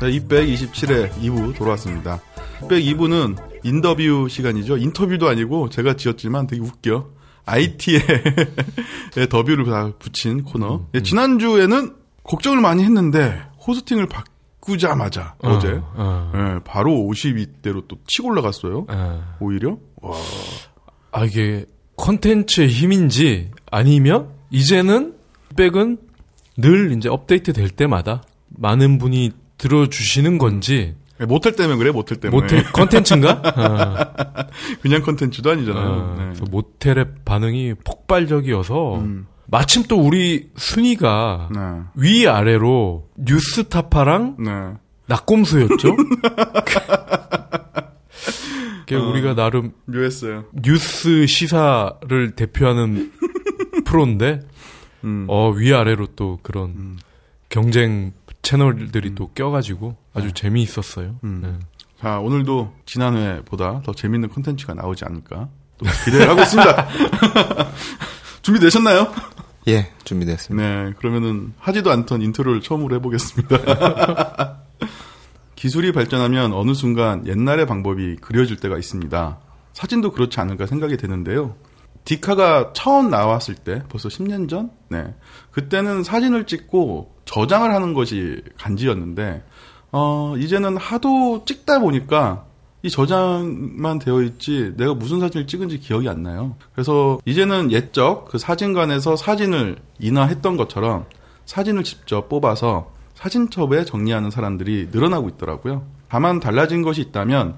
네, 227회 2부 돌아왔습니다. 202부는 인터뷰 시간이죠. 인터뷰도 아니고 제가 지었지만 되게 웃겨. IT에 더뷰를 다 붙인 코너. 음, 음. 지난주에는 걱정을 많이 했는데 호스팅을 바꾸자마자 어, 제 어. 네, 바로 52대로 또 치고 올라갔어요. 어. 오히려. 와. 아 이게 컨텐츠의 힘인지 아니면 이제는 백은 늘 이제 업데이트 될 때마다 많은 분이 들어주시는 건지 네, 모텔 때문에 그래 모텔 때문에 모텔 컨텐츠인가? 어. 그냥 컨텐츠도 아니잖아요. 어, 네. 모텔의 반응이 폭발적이어서 음. 마침 또 우리 순위가 네. 위 아래로 뉴스타파랑 네. 나꼼수였죠. 어, 우리가 나름 묘했어요. 뉴스 시사를 대표하는 프로인데 음. 어 위아래로 또 그런 음. 경쟁 채널들이 음. 또 껴가지고 아주 네. 재미있었어요. 음. 네. 자 오늘도 지난 회보다 더 재밌는 콘텐츠가 나오지 않을까 또 기대를 하고 있습니다. 준비되셨나요? 예, 준비됐습니다. 네, 그러면은 하지도 않던 인트로를 처음으로 해보겠습니다. 기술이 발전하면 어느 순간 옛날의 방법이 그려질 때가 있습니다. 사진도 그렇지 않을까 생각이 되는데요. 디카가 처음 나왔을 때 벌써 10년 전? 네. 그때는 사진을 찍고 저장을 하는 것이 간지였는데 어, 이제는 하도 찍다 보니까 이 저장만 되어 있지 내가 무슨 사진을 찍은지 기억이 안 나요. 그래서 이제는 옛적 그 사진관에서 사진을 인화했던 것처럼 사진을 직접 뽑아서 사진첩에 정리하는 사람들이 늘어나고 있더라고요. 다만 달라진 것이 있다면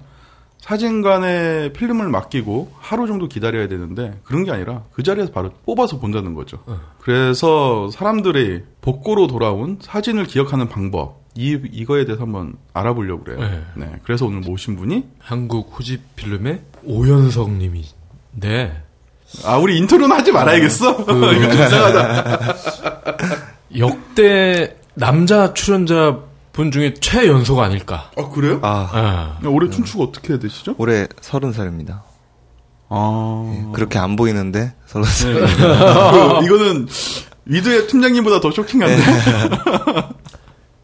사진관에 필름을 맡기고 하루 정도 기다려야 되는데 그런 게 아니라 그 자리에서 바로 뽑아서 본다는 거죠. 어. 그래서 사람들이 복고로 돌아온 사진을 기억하는 방법 이 이거에 대해서 한번 알아보려고 그래요. 네. 네. 그래서 오늘 모신 분이 한국 후지 필름의 오연석 님이 네. 아, 우리 인트로는 하지 말아야겠어? 그... 이거 좀 이상하다. 역대 남자 출연자 분 중에 최연소가 아닐까. 아, 그래요? 아. 네. 올해 춘추가 어떻게 되시죠? 올해 서른 살입니다. 아. 네, 그렇게 안 보이는데, 서른 살. 네. 그, 이거는, 위드의 팀장님보다 더 쇼킹한데. 네.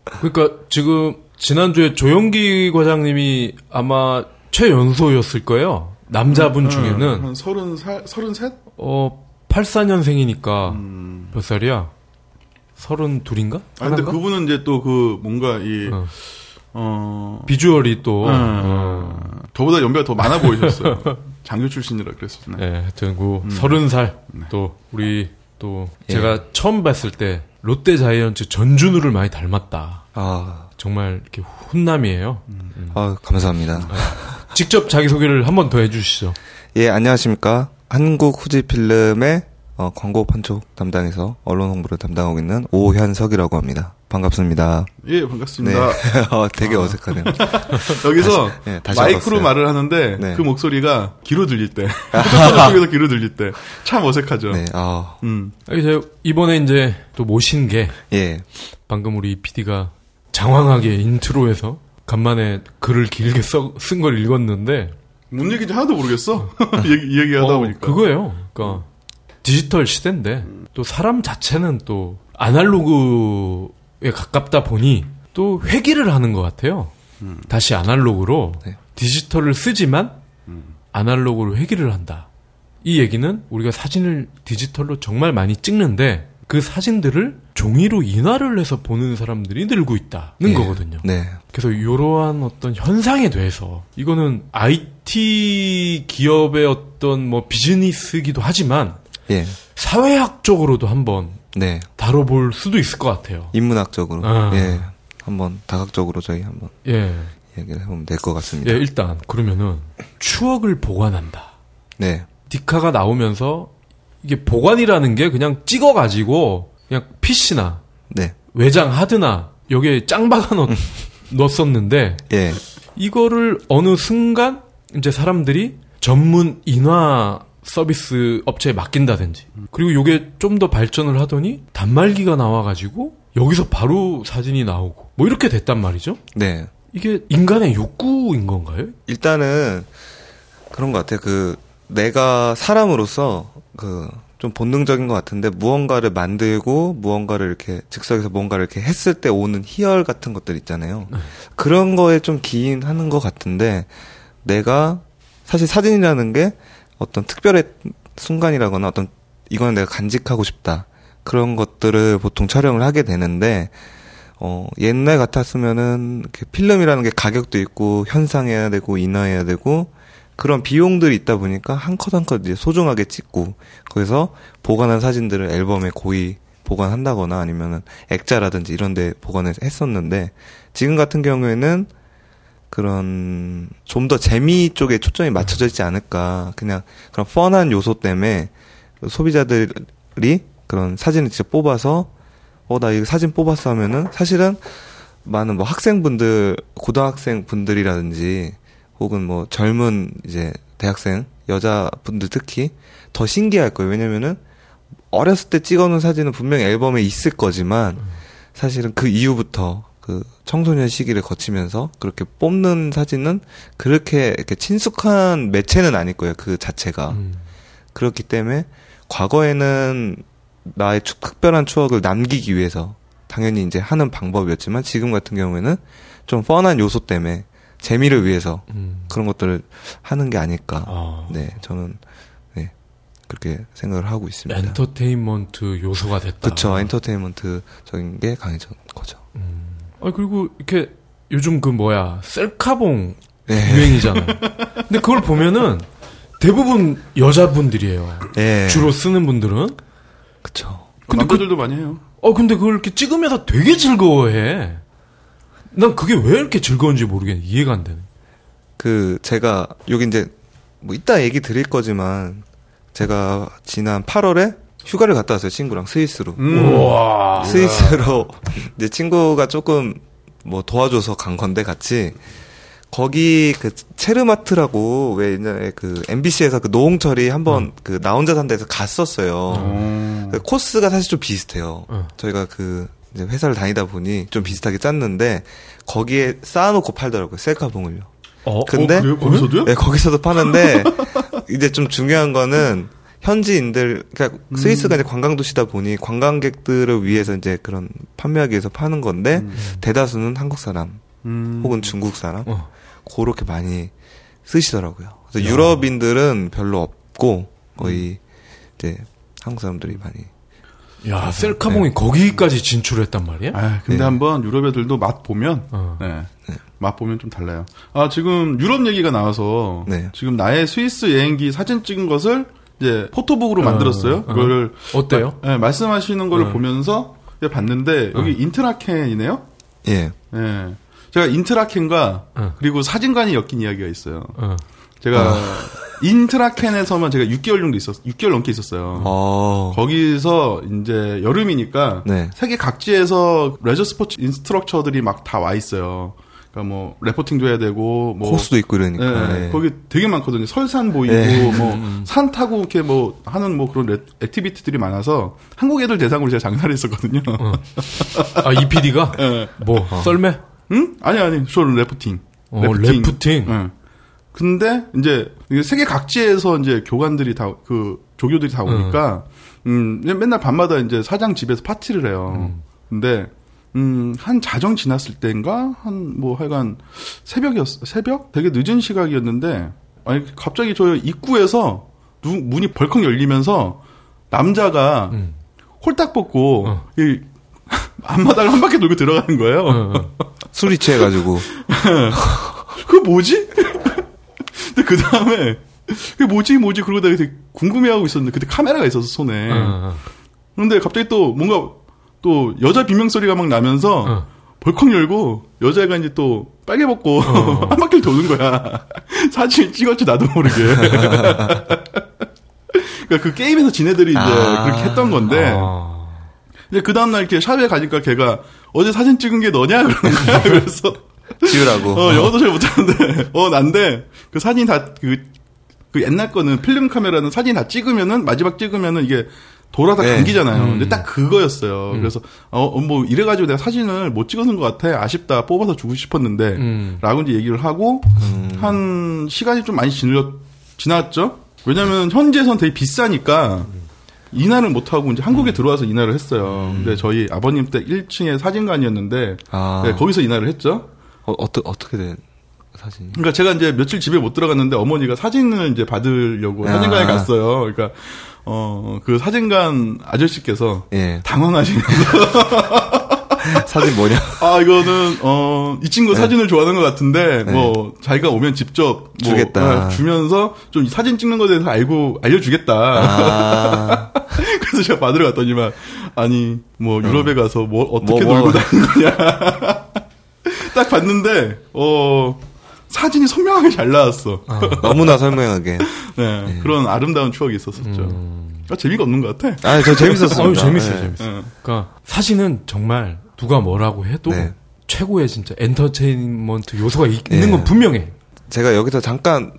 그러니까 지금, 지난주에 조영기 과장님이 아마 최연소였을 거예요. 남자분 음, 중에는. 한 서른 살, 서른 셋? 어, 84년생이니까, 음. 몇 살이야? 서른 둘인가? 아 근데 그분은 이제 또 그 뭔가 이 어. 어... 비주얼이 또 어... 어. 저보다 연배가 더 많아 보이셨어요. 장교 출신이라 그랬었네. 네, 하여튼 그 음. 서른 살또 네. 우리 또 예. 제가 처음 봤을 때 롯데 자이언츠 전준우를 많이 닮았다. 아 정말 이렇게 훈남이에요. 음. 음. 아 감사합니다. 네. 직접 자기 소개를 한 번 더 해주시죠. 예 안녕하십니까 한국 후지 필름의 어, 광고 판촉 담당에서 언론 홍보를 담당하고 있는 오현석이라고 합니다. 반갑습니다. 예, 반갑습니다. 네. 어, 되게 어. 색하네요 여기서 다시, 네, 다시 마이크로 와봤어요. 말을 하는데 네. 그 목소리가 귀로 들릴 때, 쪽에서 귀로 들릴 때 참 어색하죠. 네, 아. 음. 이번에 이제 또 모신 게 예. 방금 우리 PD가 장황하게 인트로에서 간만에 글을 길게 쓴 걸 읽었는데 뭔 얘기인지 하나도 모르겠어. 얘기, 얘기하다 어, 보니까. 그거예요. 그러니까 디지털 시대인데 또 사람 자체는 또 아날로그에 가깝다 보니 또 회귀를 하는 것 같아요. 음. 다시 아날로그로 네. 디지털을 쓰지만 음. 아날로그로 회귀를 한다. 이 얘기는 우리가 사진을 디지털로 정말 많이 찍는데 그 사진들을 종이로 인화를 해서 보는 사람들이 늘고 있다는 네. 거거든요. 네. 그래서 이러한 어떤 현상에 대해서 이거는 IT 기업의 어떤 뭐 비즈니스기도 하지만 예. 사회학적으로도 한번 네. 다뤄볼 수도 있을 것 같아요. 인문학적으로. 아. 예. 한번 다각적으로 저희 한번 예. 얘기를 해보면 될 것 같습니다. 예, 일단 그러면은 추억을 보관한다. 네. 디카가 나오면서 이게 보관이라는 게 그냥 찍어 가지고 그냥 PC나 네. 외장 하드나 여기에 짱 박아 넣, 넣었었는데 예. 이거를 어느 순간 이제 사람들이 전문 인화 서비스 업체에 맡긴다든지 그리고 요게 좀 더 발전을 하더니 단말기가 나와가지고 여기서 바로 사진이 나오고 뭐 이렇게 됐단 말이죠. 네. 이게 인간의 욕구인 건가요? 일단은 그런 것 같아요. 그 내가 사람으로서 그 좀 본능적인 것 같은데 무언가를 만들고 무언가를 이렇게 즉석에서 뭔가를 이렇게 했을 때 오는 희열 같은 것들 있잖아요. 네. 그런 거에 좀 기인하는 것 같은데 내가 사실 사진이라는 게 어떤 특별한 순간이라거나 어떤 이거는 내가 간직하고 싶다. 그런 것들을 보통 촬영을 하게 되는데 어 옛날 같았으면은 필름이라는 게 가격도 있고 현상해야 되고 인화해야 되고 그런 비용들이 있다 보니까 한 컷 한 컷 이제 소중하게 찍고 거기서 보관한 사진들을 앨범에 고이 보관한다거나 아니면은 액자라든지 이런 데 보관을 했었는데 지금 같은 경우에는 그런 좀 더 재미 쪽에 초점이 맞춰져 있지 않을까 그냥 그런 펀한 요소 때문에 소비자들이 그런 사진을 직접 뽑아서 어 나 이거 사진 뽑았어 하면은 사실은 많은 뭐 학생분들 고등학생 분들이라든지 혹은 뭐 젊은 이제 대학생 여자분들 특히 더 신기할 거예요. 왜냐면은 어렸을 때 찍어놓은 사진은 분명히 앨범에 있을 거지만 사실은 그 이후부터 그 청소년 시기를 거치면서 그렇게 뽑는 사진은 그렇게 이렇게 친숙한 매체는 아닐 거예요. 그 자체가. 음. 그렇기 때문에 과거에는 나의 추- 특별한 추억을 남기기 위해서 당연히 이제 하는 방법이었지만 지금 같은 경우에는 좀 뻔한 요소 때문에 재미를 위해서 음. 그런 것들을 하는 게 아닐까. 아. 네, 저는 네 그렇게 생각을 하고 있습니다. 엔터테인먼트 요소가 됐다. 그쵸, 엔터테인먼트적인 게 강해진 거죠. 아 그리고 이렇게 요즘 그 뭐야 셀카봉 네. 유행이잖아요. 근데 그걸 보면은 대부분 여자분들이에요. 예. 주로 쓰는 분들은. 그쵸. 근데 그- 남자들도 많이 해요. 어 근데 그걸 이렇게 찍으면서 되게 즐거워해. 난 그게 왜 이렇게 즐거운지 모르겠네. 이해가 안 되네. 그 제가 여기 이제 뭐 이따 얘기 드릴 거지만 제가 지난 8월에 휴가를 갔다 왔어요 친구랑 스위스로. 음. 와. 스위스로 이제 친구가 조금 뭐 도와줘서 간 건데 같이 거기 그 체르마트라고 왜 옛날에 그 MBC에서 그 노홍철이 한번 그나 혼자 산다에서 갔었어요. 어. 그 코스가 사실 좀 비슷해요. 어. 저희가 그 이제 회사를 다니다 보니 좀 비슷하게 짰는데 거기에 쌓아놓고 팔더라고요 셀카봉을요. 어, 근데 어? 거기서도요? 네, 거기서도 파는데 이제 좀 중요한 거는 현지인들 그러니까 음. 스위스가 이제 관광 도시다 보니 관광객들을 위해서 이제 그런 판매하기 위해서 파는 건데 대다수는 한국 사람 음. 혹은 중국 사람 어. 그렇게 많이 쓰시더라고요. 그래서 유럽인들은 별로 없고 거의 이제 한국 사람들이 많이 야 셀카봉이 거기까지 진출했단 말이야? 아, 근데 네. 한번 유럽 애들도 맛 보면, 어. 네. 맛 보면 좀 달라요. 아, 지금 유럽 얘기가 나와서, 네. 지금 나의 스위스 여행기 사진 찍은 것을 이제 포토북으로 어, 만들었어요. 어. 그거를. 어때요? 네, 말씀하시는 걸 어. 보면서 봤는데, 여기 인터라켄이네요? 예 예. 제가 인터라켄과 어. 그리고 사진관이 엮인 이야기가 있어요. 어. 제가 인터라켄에서만 제가 6개월 정도 있었, 6개월 넘게 있었어요. 어. 거기서 이제 여름이니까 네. 세계 각지에서 레저 스포츠 instructor들이 막 다 와 있어요. 그러니까 뭐 래프팅도 해야 되고 뭐 코스도 있고 이러니까 네, 예. 거기 되게 많거든요. 설산 보이고 네. 뭐산 타고 이렇게 뭐 하는 뭐 그런 레- activity들이 많아서 한국 애들 대상으로 제가 장사를 했었거든요. 아, 이 PD가? 예. 뭐, 썰매? 응? 아니 아니, 저 래프팅. 어, 래프팅. 예. 근데 이제 세계 각지에서 이제 교관들이 다 그 조교들이 다 오니까 음 그냥 맨날 밤마다 이제 사장 집에서 파티를 해요. 근데 음 한 자정 지났을 때인가 한 뭐 하여간 새벽이었 새벽 되게 늦은 시각이었는데 아니 갑자기 저 입구에서 누, 문이 벌컥 열리면서 남자가 음. 홀딱 벗고 어. 이 앞마당을 한 바퀴 돌고 들어가는 거예요. 어, 어. 술이 취해가지고 그 뭐지? 근데 그 다음에 그 뭐지 뭐지 그러고 다가 되게 궁금해하고 있었는데 그때 카메라가 있어서 손에. 어, 어. 그런데 갑자기 또 뭔가 또 여자 비명 소리가 막 나면서 어. 벌컥 열고 여자가 이제 또 빨개 벗고 어. 한 바퀴를 도는 거야. 사진 찍었지 나도 모르게. 그러니까 그 게임에서 지네들이 이제 아. 그렇게 했던 건데. 아. 근데 그 다음날 이렇게 샵에 가니까 걔가 어제 사진 찍은 게 너냐 그러는 거야. 그래서 지우라고 어, 영어도 잘 못하는데, 어, 난데, 그 사진 다, 그, 그 옛날 거는 필름 카메라는 사진 다 찍으면은, 마지막 찍으면은 이게 돌아다 네. 감기잖아요. 음. 근데 딱 그거였어요. 그래서, 어, 어, 뭐, 이래 가지고 내가 사진을 못 찍어서 것 같아. 아쉽다. 뽑아서 주고 싶었는데, 음. 라고 이제 얘기를 하고, 음. 한 시간이 좀 많이 지났, 지났죠? 왜냐면 현지에선 되게 비싸니까, 이날을 못 하고 이제 한국에 들어와서 이날을 했어요. 근데 저희 아버님 때 1층에 사진관이었는데 아. 네, 거기서 이날을 했죠. 어, 어떻게 어떻게 된 사진이? 그러니까 제가 이제 며칠 집에 못 들어갔는데 어머니가 사진을 이제 받으려고 아. 사진관에 갔어요. 그러니까 어 그 사진관 아저씨께서 예. 당황하시면서 사진 뭐냐? 아 이거는 어 이 친구 사진을 좋아하는 것 같은데 네. 뭐 자기가 오면 직접 뭐, 주겠다. 아, 주면서 좀 사진 찍는 것에 대해서 알고 알려주겠다. 아. 그래서 제가 받으러 갔더니만 아니 뭐 유럽에 가서 뭐 어떻게 뭐, 놀고 뭐. 다니는 거냐 딱 봤는데 어 사진이 선명하게 잘 나왔어. 너무나 설명하게. 네, 그런 아름다운 추억이 있었었죠. 아, 재미가 없는 것 같아. 아, 저 재밌었어요. 아유, 재밌어요, 네. 재밌어요. 네. 그러니까 사진은 정말 누가 뭐라고 해도 네. 최고의 진짜 엔터테인먼트 요소가 있, 예. 는건 분명해. 제가 여기서 잠깐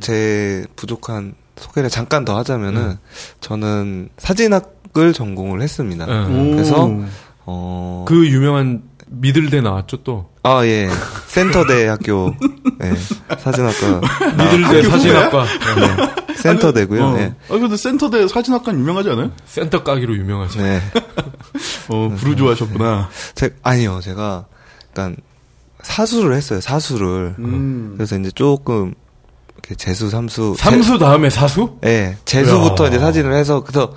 제 부족한 소개를 잠깐 더 하자면은 저는 사진학을 전공을 했습니다. 예. 그래서 오. 어, 그 유명한 미들대 나왔죠 또. 아, 예. 센터대 학교, 예. 사진학과, 미들대 사진학과 네. 센터대고요. 어. 예. 아 근데 센터대 사진학과 유명하지 않아요? 센터 까기로 유명하죠. 네. 어 부르주아셨구나. 제, 아니요, 제가, 약간, 사수를 했어요, 사수를. 음. 그래서 이제 조금, 이렇게 재수, 삼수. 삼수 다음에 사수? 제, 예, 재수부터 야. 이제 사진을 해서, 그래서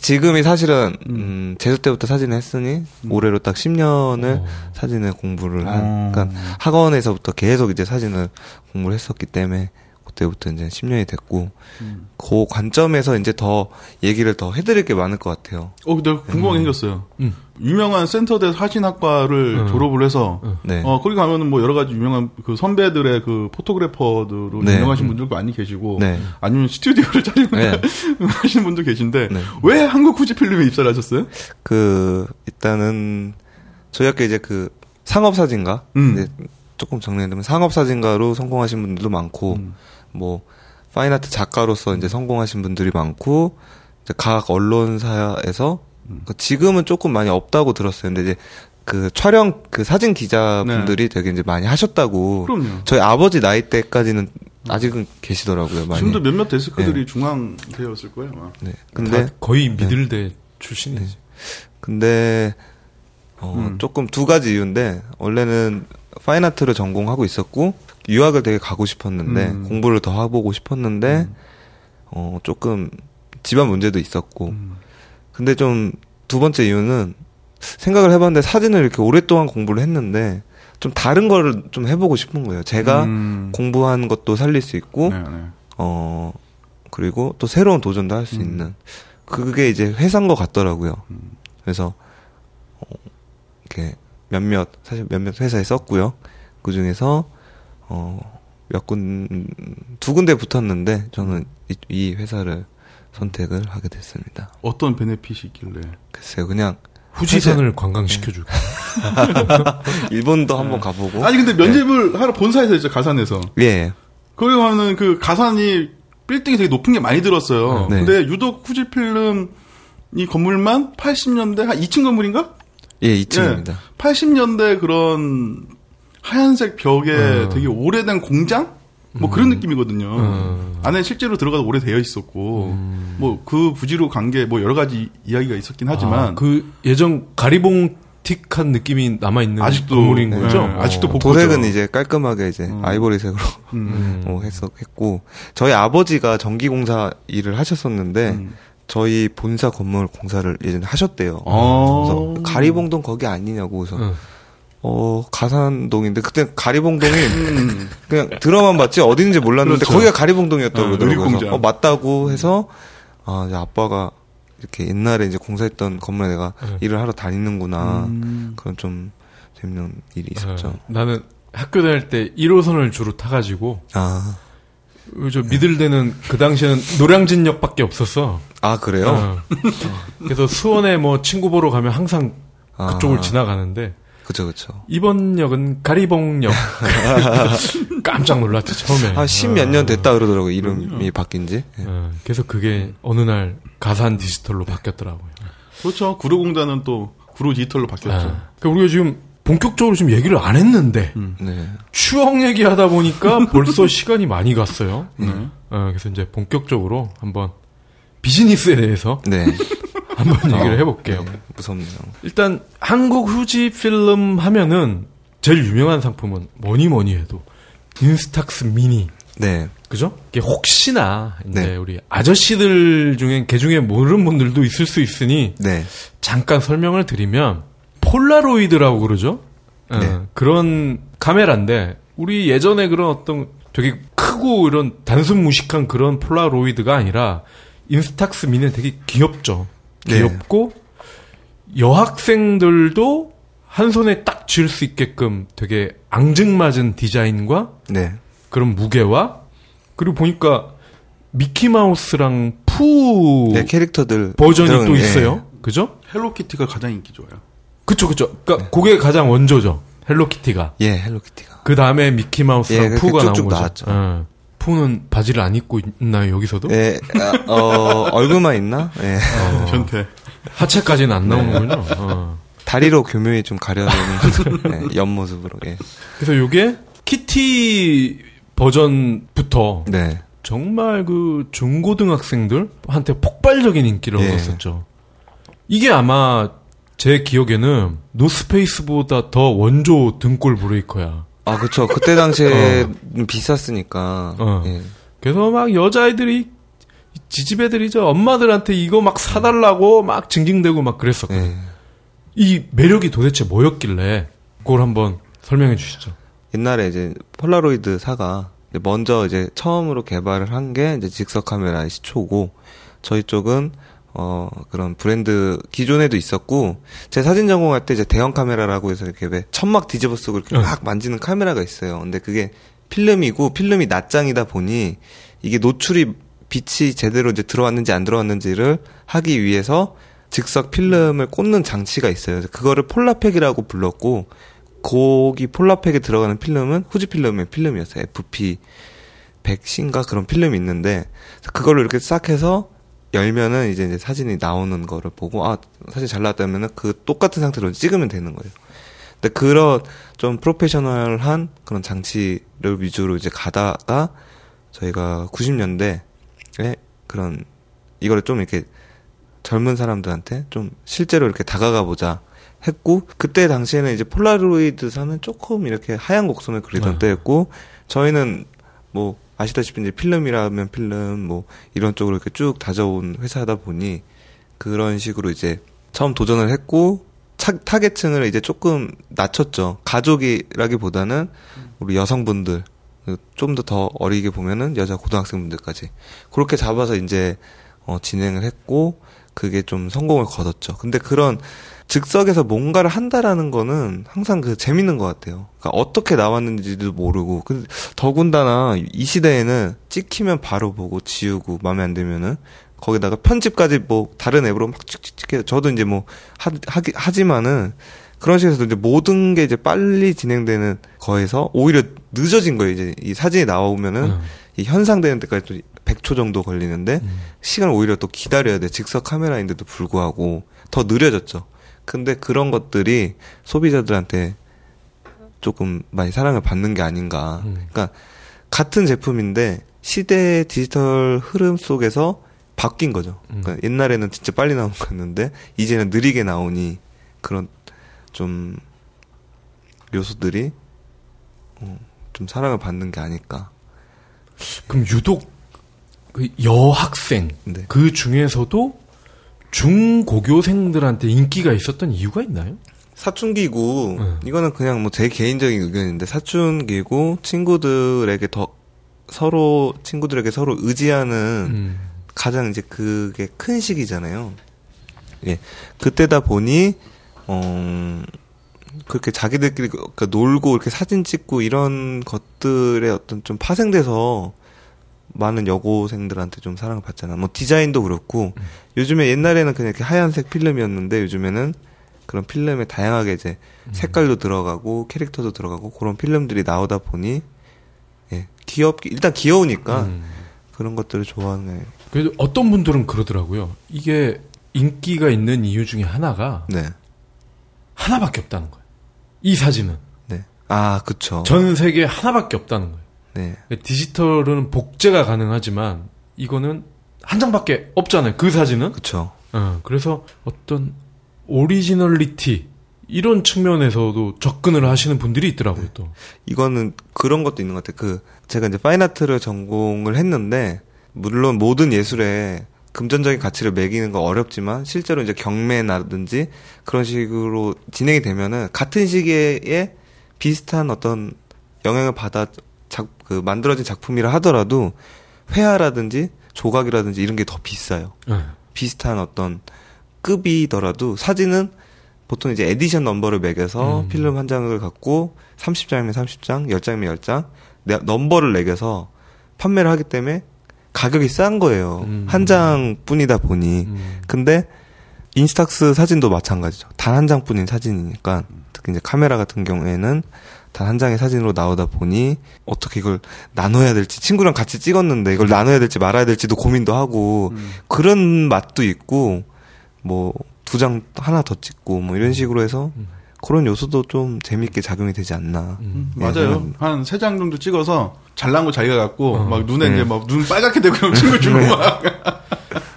지금이 사실은, 음, 재수 때부터 사진을 했으니, 올해로 딱 10년을 어. 사진을 공부를 한, 어. 그러니까 학원에서부터 계속 이제 사진을 공부를 했었기 때문에, 그때부터 이제 10년이 됐고, 음. 그 관점에서 이제 더 얘기를 더 해드릴 게 많을 것 같아요. 어 근데 궁금한 게 생겼어요. 음. 유명한 센터대 사진학과를 음. 졸업을 해서 네. 어 거기 가면은 뭐 여러 가지 유명한 그 선배들의 그 포토그래퍼들로 네. 유명하신 분들도 많이 계시고 네. 아니면 스튜디오를 차리고 네. 하시는 분도 계신데 네. 왜 한국 후지필름에 입사를 하셨어요? 그 일단은 저희 학교 이제 그 상업 사진가 음. 조금 정리하면 상업 사진가로 성공하신 분들도 많고 음. 뭐 파인아트 작가로서 이제 성공하신 분들이 많고 이제 각 언론사에서 음. 그 지금은 조금 많이 없다고 들었어요. 근데 이제 그 촬영 그 사진 기자분들이 되게 이제 많이 하셨다고 그럼요. 저희 아버지 나이 때까지는 아직은 계시더라고요. 많이. 지금도 몇몇 데스크들이 중앙대였을 거예요. 아마. 네. 근데 거의 미들대 출신이지. 근데 어, 음. 조금 두 가지 이유인데 원래는 파인아트를 전공하고 있었고 유학을 되게 가고 싶었는데 음. 공부를 더 해보고 싶었는데 어 조금 집안 문제도 있었고 음. 근데 좀 두 번째 이유는 생각을 해봤는데 사진을 이렇게 오랫동안 공부를 했는데 좀 다른 거를 좀 해보고 싶은 거예요. 제가 음. 공부한 것도 살릴 수 있고 네, 네. 어 그리고 또 새로운 도전도 할수 음. 있는 그게 이제 회사인 것 같더라고요. 음. 그래서 어, 이렇게 몇몇 사실 몇몇 회사에 썼고요. 그 중에서 어 몇 군 두 군데 붙었는데 저는 이, 이 회사를 선택을 하게 됐습니다. 어떤 베네핏이 있길래? 글쎄요, 그냥 후지산을 관광시켜주고. 일본도 한번 가보고 아니 근데 면접을 하러 본사에서 이제 가산해서 예, 거기 가면은 그 가산이 빌딩이 되게 높은 게 많이 들었어요. 네. 근데 유독 후지필름 이 건물만 80년대 한 2층 건물인가? 예, 2층입니다. 80년대 그런 하얀색 벽에 어. 되게 오래된 공장? 뭐 그런 느낌이거든요. 음. 안에 실제로 들어가도 오래되어 있었고, 뭐그 부지로 간 게 뭐 여러 가지 이야기가 있었긴 하지만, 아, 그 예전 가리봉 틱한 느낌이 남아 있는 아직도, 건물인 네, 거죠. 아직도 어. 복고- 도색은. 이제 깔끔하게 이제 음. 아이보리색으로 음. 어, 했었고 저희 아버지가 전기 공사 일을 하셨었는데 음. 저희 본사 건물 공사를 예전에 하셨대요. 어. 그래서 가리봉동 거기 아니냐고 그래서 응. 어 가산동인데 그때 가리봉동이 음. 그냥 들어만 봤지 어딘지 몰랐는데 그렇죠. 거기가 가리봉동이었다고 어, 그러더라고요. 어 맞다고 해서 아 이제 아빠가 이렇게 옛날에 이제 공사했던 건물에 내가 응. 일을 하러 다니는구나 음. 그런 좀 재밌는 일이 있었죠. 어, 나는 학교 다닐 때 1호선을 주로 타가지고 아, 저 미들대는 그 당시에는 노량진역밖에 없었어. 아 그래요? 어. 그래서 수원에 뭐 친구 보러 가면 항상 아. 그쪽을 지나가는데 그쵸 그쵸. 이번 역은 가리봉역. 깜짝 놀랐지 처음에. 한 십몇 년 됐다 그러더라고요 이름이 바뀐지. 예. 어, 그래서 그게 어느 날 가산 디지털로 바뀌었더라고요. 그렇죠. 구로공단은 또 구로 디지털로 바뀌었죠. 아, 그러니까 우리가 지금 본격적으로 지금 얘기를 안 했는데 네. 추억 얘기하다 보니까 벌써 시간이 많이 갔어요. 네. 어, 그래서 이제 본격적으로 한번 비즈니스에 대해서 네. 한번 얘기를 어, 해볼게요. 네, 무섭네요. 일단 한국 후지 필름 하면은 제일 유명한 상품은 뭐니 뭐니 해도 인스탁스 미니 네. 그죠? 이게 혹시나 이제 네. 우리 아저씨들 중에 개 중에 모르는 분들도 있을 수 있으니 네. 잠깐 설명을 드리면 폴라로이드라고 그러죠. 어, 네. 그런 카메라인데 우리 예전에 그런 어떤 되게 크고 이런 단순 무식한 그런 폴라로이드가 아니라 인스탁스 미니는 되게 귀엽죠. 네. 귀엽고 여학생들도 한 손에 딱 쥘 수 있게끔 되게 앙증맞은 디자인과 네. 그런 무게와 그리고 보니까 미키 마우스랑 푸 네, 캐릭터들 버전이 들어간- 또 예. 있어요. 그죠? 헬로키티가 가장 인기 좋아요. 그쵸, 그쵸. 네. 그니까, 그게 가장 원조죠. 헬로키티가. 예, 헬로키티가. 그 다음에 미키 마우스랑 예, 그렇게 푸가 나온 거죠. 나왔죠. 예. 푸는 바지를 안 입고 있나요, 여기서도? 예, 아, 어, 얼굴만 있나? 예. 어, 변태. 하체까지는 안 네. 나오는군요. 어. 다리로 교묘히 좀 가려는 예, 옆모습으로. 예. 그래서 요게 키티 버전부터 네. 정말 그 중고등학생들한테 폭발적인 인기를 예. 얻었었죠. 이게 아마 제 기억에는 노스페이스보다 더 원조 등골 브레이커야. 아, 그쵸. 그때 당시에 비쌌으니까. 어. 예. 그래서 막 여자애들이 지지배들이 저 엄마들한테 이거 막 사달라고 막 징징대고 막 그랬었거든. 예. 이 매력이 도대체 뭐였길래 그걸 한번 설명해 주시죠. 옛날에 이제 폴라로이드 사가 먼저 이제 처음으로 개발을 한 게 이제 직석 카메라의 시초고 저희 쪽은 어 그런 브랜드 기존에도 있었고 제 사진 전공할 때 이제 대형 카메라라고 해서 이렇게 왜 천막 뒤집어 쓰고 이렇게 응. 막 만지는 카메라가 있어요. 근데 그게 필름이고 필름이 낱장이다 보니 이게 노출이 빛이 제대로 이제 들어왔는지 안 들어왔는지를 하기 위해서 즉석 필름을 꽂는 장치가 있어요. 그거를 폴라팩이라고 불렀고 거기 폴라팩에 들어가는 필름은 후지 필름의 필름이었어요. FP 100C인가 그런 필름이 있는데 그걸로 이렇게 싹 해서 열면은 이제, 이제 사진이 나오는 거를 보고 아 사진 잘 나왔다면은 그 똑같은 상태로 찍으면 되는 거예요. 근데 그런 좀 프로페셔널한 그런 장치를 위주로 이제 가다가 저희가 90년대에 그런 이거를 좀 이렇게 젊은 사람들한테 좀 실제로 이렇게 다가가 보자 했고 그때 당시에는 이제 폴라로이드 사는 조금 이렇게 하얀 곡선을 그리던 네. 때였고 저희는 뭐 아시다시피 이제 필름이라면 필름 뭐 이런 쪽으로 이렇게 쭉 다져온 회사다 보니 그런 식으로 이제 처음 도전을 했고 차, 타겟층을 이제 조금 낮췄죠. 가족이라기보다는 우리 여성분들 좀 더 더 어리게 보면은 여자 고등학생분들까지. 그렇게 잡아서 이제 어, 진행을 했고 그게 좀 성공을 거뒀죠. 근데 그런 즉석에서 뭔가를 한다라는 거는 항상 그 재밌는 것 같아요. 그러니까 어떻게 나왔는지도 모르고 그 더군다나 이 시대에는 찍히면 바로 보고 지우고 마음에 안 들면은 거기다가 편집까지 뭐 다른 앱으로 막 찍찍찍 해서 저도 이제 뭐 하, 하기, 하지만은 그런 해서 이제 모든 게 이제 빨리 진행되는 거에서 오히려 늦어진 거예요. 이제 이 사진이 나오면은 음. 이 현상되는 데까지 또 100초 정도 걸리는데 음. 시간을 오히려 또 기다려야 돼. 즉석 카메라인데도 불구하고 더 느려졌죠. 근데 그런 것들이 소비자들한테 조금 많이 사랑을 받는 게 아닌가. 음. 그러니까 같은 제품인데 시대의 디지털 흐름 속에서 바뀐 거죠. 음. 그러니까 옛날에는 진짜 빨리 나온 거였는데 이제는 느리게 나오니 그런 좀 요소들이 어, 좀 사랑을 받는 게 아닐까. 그럼 유독 그 여학생 네. 그 중에서도 중고교생들한테 인기가 있었던 이유가 있나요? 사춘기고 음. 이거는 그냥 뭐 제 개인적인 의견인데 사춘기고 친구들에게 더 서로 친구들에게 서로 의지하는 음. 가장 이제 그게 큰 시기잖아요. 예. 그때다 보니 어 그렇게 자기들끼리 그- 그 놀고 이렇게 사진 찍고 이런 것들에 어떤 좀 파생돼서 많은 여고생들한테 좀 사랑을 받잖아. 뭐 디자인도 그렇고 요즘에 옛날에는 그냥 이렇게 하얀색 필름이었는데 요즘에는 그런 필름에 다양하게 이제 색깔도 들어가고 캐릭터도 들어가고 그런 필름들이 나오다 보니 예 귀엽기 일단 귀여우니까 음. 그런 것들을 좋아하는. 그래도 어떤 분들은 그러더라고요. 이게 인기가 있는 이유 중에 하나가 네. 하나밖에 없다는 거예요. 이 사진은 네. 아, 그쵸. 전 세계에 하나밖에 없다는 거예요. 네. 디지털은 복제가 가능하지만 이거는 한 장밖에 없잖아요. 그 사진은. 그쵸. 어, 그래서 어떤 오리지널리티 이런 측면에서도 접근을 하시는 분들이 있더라고요. 또. 이거는 그런 것도 있는 것 같아요. 그 제가 이제 파인아트를 전공을 했는데 물론 모든 예술에 금전적인 가치를 매기는 건 어렵지만 실제로 이제 경매나든지 그런 식으로 진행이 되면은 같은 시기에 비슷한 어떤 영향을 받아 작, 그 만들어진 작품이라 하더라도 회화라든지 조각이라든지 이런 게 더 비싸요. 네. 비슷한 어떤 급이더라도 사진은 보통 이제 에디션 넘버를 매겨서 음. 필름 한 장을 갖고 30장이면 30장, 10장이면 10장, 네, 넘버를 매겨서 판매를 하기 때문에 가격이 싼 거예요. 음. 한 장뿐이다 보니. 음. 근데 인스탁스 사진도 마찬가지죠. 단 한 장뿐인 사진이니까 특히 이제 카메라 같은 경우에는 단 한 장의 사진으로 나오다 보니 어떻게 이걸 나눠야 될지 친구랑 같이 찍었는데 이걸 나눠야 될지 말아야 될지도 고민도 하고 음. 그런 맛도 있고 뭐 두 장 하나 더 찍고 뭐 이런 식으로 해서 음. 그런 요소도 좀 재밌게 작용이 되지 않나. 음. 예, 맞아요. 그런- 한세 장 정도 찍어서 잘난 거 자기가 갖고 어. 막 눈에 네. 이제 막 눈 빨갛게 되고 친구 주고 막.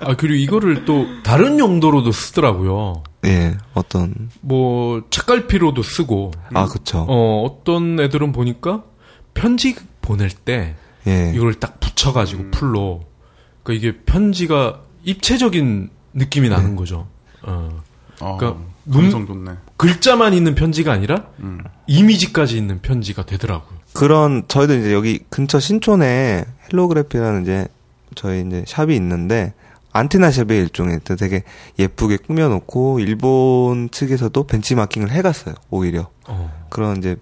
아 그리고 이거를 또 다른 용도로도 쓰더라고요. 예, 어떤 뭐 책갈피로도 쓰고 아 그쵸. 어 어떤 애들은 보니까 편지 보낼 때 예, 이걸 딱 붙여가지고 풀로 그러니까 이게 편지가 입체적인 느낌이 나는 거죠. 어. 어, 그러니까 감성 좋네. 글자만 있는 편지가 아니라 음. 이미지까지 있는 편지가 되더라고요. 그런 저희도 이제 여기 근처 신촌에 헬로그래피라는 이제 저희 이제 샵이 있는데 안테나 샵의 일종의 또 되게 예쁘게 꾸며놓고 일본 측에서도 벤치마킹을 해갔어요 오히려 어. 그런 이제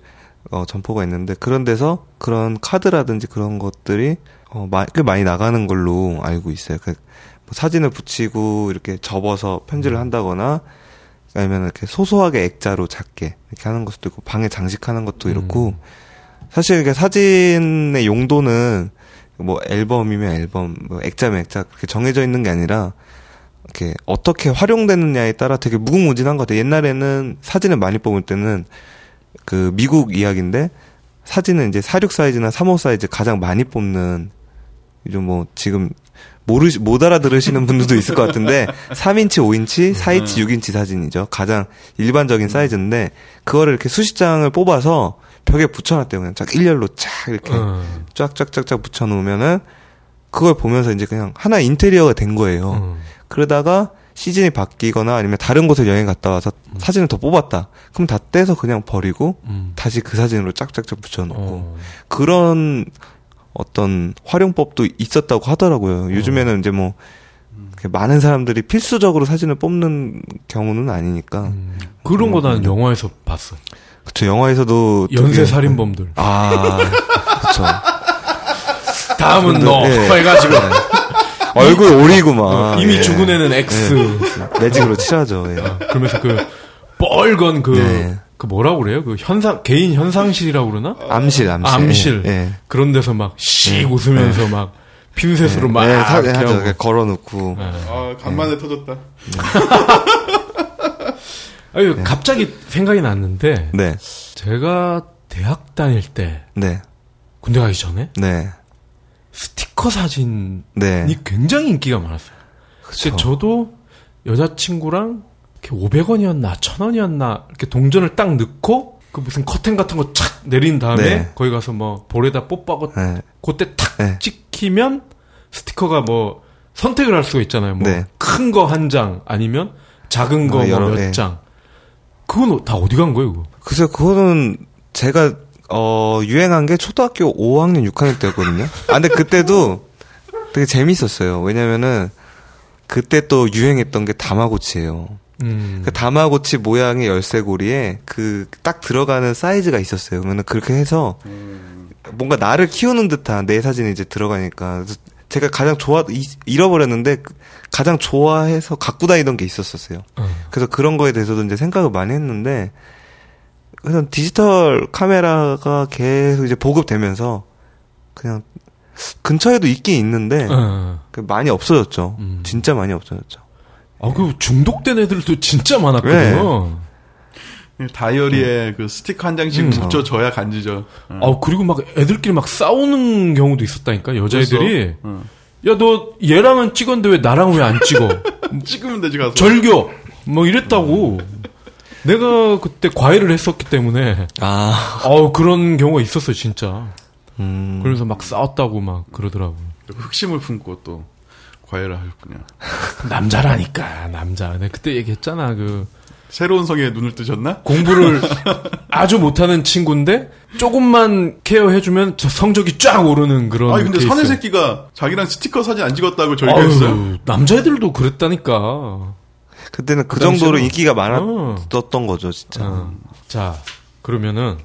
어, 점포가 있는데 그런 데서 그런 카드라든지 그런 것들이 어, 마, 꽤 많이 나가는 걸로 알고 있어요. 그, 뭐 사진을 붙이고 이렇게 접어서 편지를 한다거나 아니면 이렇게 소소하게 액자로 작게 이렇게 하는 것도 있고 방에 장식하는 것도 이렇고 사실 이게 사진의 용도는 뭐 앨범이면 앨범, 뭐 액자면 액자 그렇게 정해져 있는 게 아니라 이렇게 어떻게 활용되느냐에 따라 되게 무궁무진한 것 같아요. 옛날에는 사진을 많이 뽑을 때는 그 미국 이야기인데 사진은 이제 46 사이즈나 35 사이즈 가장 많이 뽑는 요즘 뭐 지금 모르 못 알아들으시는 분들도 있을 것 같은데 3인치, 5인치, 4인치, 6인치 사진이죠. 가장 일반적인 사이즈인데 그거를 이렇게 수십 장을 뽑아서 벽에 붙여놨대요. 그냥 쫙 일렬로 쫙 이렇게 어. 쫙쫙쫙쫙 붙여놓으면은 그걸 보면서 이제 그냥 하나 인테리어가 된 거예요. 어. 그러다가 시즌이 바뀌거나 아니면 다른 곳에 여행 갔다 와서 사진을 더 뽑았다. 그럼 다 떼서 그냥 버리고 음. 다시 그 사진으로 짝짝짝 붙여놓고 어. 그런 어떤 활용법도 있었다고 하더라고요. 요즘에는 이제 뭐 많은 사람들이 필수적으로 사진을 뽑는 경우는 아니니까. 음. 그런 거 나는 영화에서 봤어. 그쵸 영화에서도 연쇄 되게- 살인범들. 아 그쵸. 다음은 근데, 너 예. 해가지고 얼굴 오리고 막 어, 이미 예. 죽은 애는 X. 매직으로 칠하죠. 예. 그러면서 그 뻘건 그, 네. 그 뭐라고 그래요? 그 현상, 개인 현상실이라고 그러나? 암실 암실. 암실. 예. 예. 그런 데서 막 씩 웃으면서 막 핀셋으로 막 예, 사- 이렇게 하죠. 이렇게 걸어놓고. 예. 아, 간만에 터졌다. 아니, 갑자기 생각이 났는데, 네, 제가 대학 다닐 때, 네, 군대 가기 전에, 네, 스티커 사진이 네. 굉장히 인기가 많았어요. 그쵸. 저도 여자친구랑 500원이었나, 1000원이었나, 이렇게 동전을 딱 넣고, 그 무슨 커튼 같은 거 착 내린 다음에, 네. 거기 가서 뭐, 볼에다 뽀빠고, 네, 그때 탁 네. 찍히면, 스티커가 뭐, 선택을 할 수가 있잖아요. 뭐, 네. 큰거 한 장, 아니면 작은 거뭐뭐 여러- 몇 네. 장. 그건 다 어디 간 거예요, 그거? 글쎄요, 그거는 제가 어 유행한 게 초등학교 5학년, 6학년 때였거든요. 아, 근데 그때도 되게 재밌었어요. 왜냐면은 그때 또 유행했던 게 다마고치예요. 음. 그 다마고치 모양의 열쇠고리에 그 딱 들어가는 사이즈가 있었어요. 그러면 그렇게 해서 뭔가 나를 키우는 듯한 내 사진이 이제 들어가니까 제가 가장 좋아 이- 잃어버렸는데 그 가장 좋아해서 갖고 다니던 게 있었었어요. 어. 그래서 그런 거에 대해서도 이제 생각을 많이 했는데 그래서 디지털 카메라가 계속 이제 보급되면서 그냥 근처에도 있긴 있는데 어. 그 많이 없어졌죠. 음. 진짜 많이 없어졌죠. 아, 그 중독된 애들도 진짜 많았거든요. 다이어리에 그 스티커 한 장씩 음. 붙여줘야 간지죠. 어. 아, 그리고 막 애들끼리 막 싸우는 경우도 있었다니까, 여자애들이. 어. 야너 얘랑은 찍었는데 왜 나랑 왜 안 찍어? 찍으면 되지 가서. 절교 뭐 이랬다고. 내가 그때 과외를 했었기 때문에 아, 어 그런 경우가 있었어요 진짜. 음. 그래서 막 싸웠다고 막 그러더라고. 흑심을 품고 또 과외를 하셨군요. 남자라니까 남자. 내가 그때 얘기했잖아 그 새로운 성에 눈을 뜨셨나? 공부를 아주 못하는 친구인데 조금만 케어해주면 저 성적이 쫙 오르는 그런. 아니 근데. 사내 새끼가 자기랑 스티커 사진 안 찍었다고 절교했어요. 아유, 남자애들도 그랬다니까. 그때는 그 그 정도로 당시에는- 인기가 어. 많았던 거죠, 진짜. 어. 자, 그러면은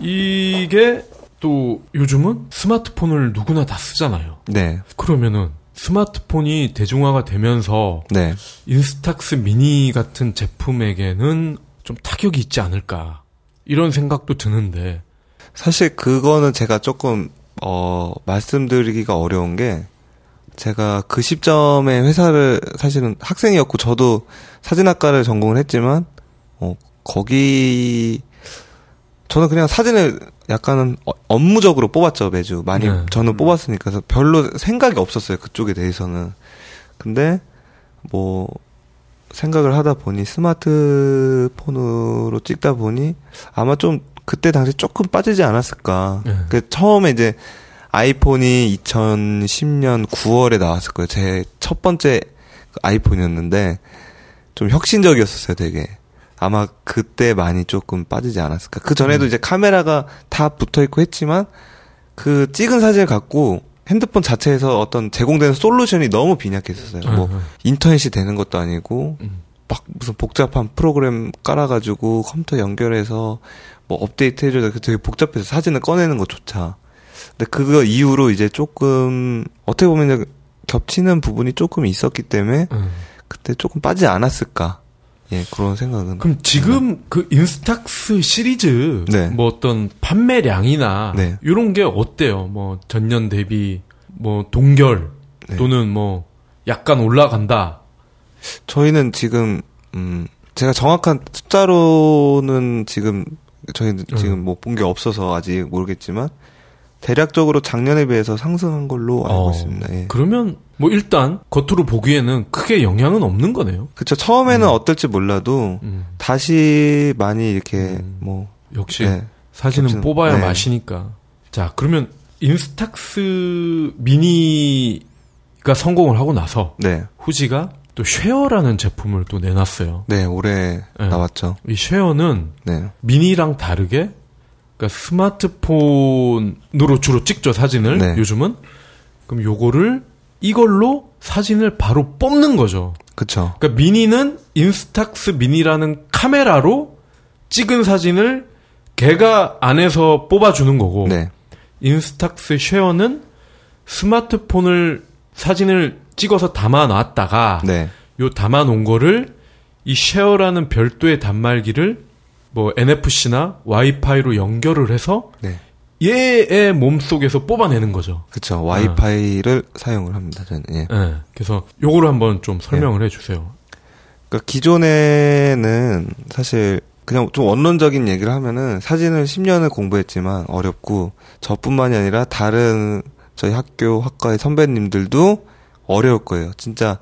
이게 또 요즘은 스마트폰을 누구나 다 쓰잖아요. 네, 그러면은 스마트폰이 대중화가 되면서 네. 인스탁스 미니 같은 제품에게는 좀 타격이 있지 않을까 이런 생각도 드는데 사실 그거는 제가 조금 어 말씀드리기가 어려운 게 제가 그 시점에 회사를 사실은 학생이었고 저도 사진학과를 전공을 했지만 어 거기 저는 그냥 사진을 약간은 어- 업무적으로 뽑았죠 매주 많이 네. 저는 뽑았으니까 그래서 별로 생각이 없었어요 그쪽에 대해서는 근데 뭐 생각을 하다 보니 스마트폰으로 찍다 보니 아마 좀 그때 당시 조금 빠지지 않았을까. 네. 그 처음에 이제 아이폰이 2010년 9월에 나왔을 거예요. 제 첫 번째 그 아이폰이었는데 좀 혁신적이었었어요, 되게. 아마 그때 많이 조금 빠지지 않았을까. 그 전에도 이제 카메라가 다 붙어 있고 했지만 그 찍은 사진을 갖고 핸드폰 자체에서 어떤 제공되는 솔루션이 너무 빈약했었어요. 뭐 음, 인터넷이 되는 것도 아니고 음. 막 무슨 복잡한 프로그램 깔아가지고 컴퓨터 연결해서 뭐 업데이트 해줘야 되게 복잡해서 사진을 꺼내는 것조차. 근데 그거 이후로 이제 조금 어떻게 보면 겹치는 부분이 조금 있었기 때문에 음. 그때 조금 빠지지 않았을까. 예, 그런 생각은. 그럼 지금 그 인스탁스 시리즈 네. 뭐 어떤 판매량이나 네. 이런 게 어때요? 뭐 전년 대비 뭐 동결 네. 또는 뭐 약간 올라간다. 저희는 지금 음 제가 정확한 숫자로는 지금 저희는 음. 지금 뭐 본 게 없어서 아직 모르겠지만 대략적으로 작년에 비해서 상승한 걸로 알고 어, 있습니다. 예. 그러면 뭐 일단 겉으로 보기에는 크게 영향은 없는 거네요. 그쵸 처음에는 어떨지 몰라도 음. 다시 많이 이렇게 음. 뭐 역시 네. 사진은 겹치는- 뽑아야 네. 맛이니까. 자, 그러면 인스탁스 미니가 성공을 하고 나서 네. 후지가 또 쉐어라는 제품을 또 내놨어요. 네, 올해 네. 나왔죠. 이 쉐어는 네. 미니랑 다르게 그러니까 스마트폰으로 주로 찍죠 사진을 네. 요즘은 그럼 요거를 이걸로 사진을 바로 뽑는 거죠. 그쵸. 그러니까 미니는 인스탁스 미니라는 카메라로 찍은 사진을 걔가 안에서 뽑아주는 거고 네. 인스탁스 쉐어는 스마트폰을 사진을 찍어서 담아놨다가 네. 요 담아놓은 거를 이 쉐어라는 별도의 단말기를 뭐 NFC나 와이파이로 연결을 해서 네. 얘의 몸 속에서 뽑아내는 거죠. 그쵸. 와이파이를 사용을 합니다, 저는. 예. 예. 그래서 요거를 한번 좀 설명을 해주세요. 그러니까 기존에는 사실 그냥 좀 원론적인 얘기를 하면은 사진을 10년을 공부했지만 어렵고 저뿐만이 아니라 다른 저희 학교 학과의 선배님들도 어려울 거예요. 진짜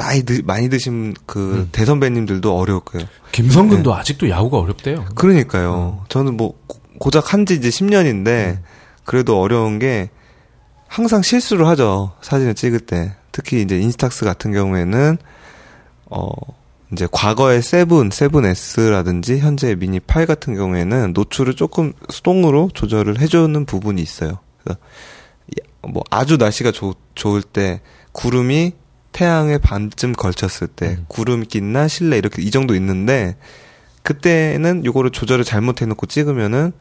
나이 드, 많이 드신 그 음. 대선배님들도 어려울 거예요. 김성근도 아직도 야구가 어렵대요. 그러니까요. 저는 뭐 고- 고작 한 지 이제 10년인데 그래도 어려운 게 항상 실수를 하죠. 사진을 찍을 때. 특히 이제 인스탁스 같은 경우에는 어 이제 과거의 seven, seven S라든지 현재 미니 8 같은 경우에는 노출을 조금 수동으로 조절을 해주는 부분이 있어요. 그래서 뭐 아주 날씨가 좋, 좋을 때 구름이 태양에 반쯤 걸쳤을 때 음. 구름기나 실내 이렇게 이 정도 있는데 그때는 요거를 조절을 잘못해 놓고 찍으면은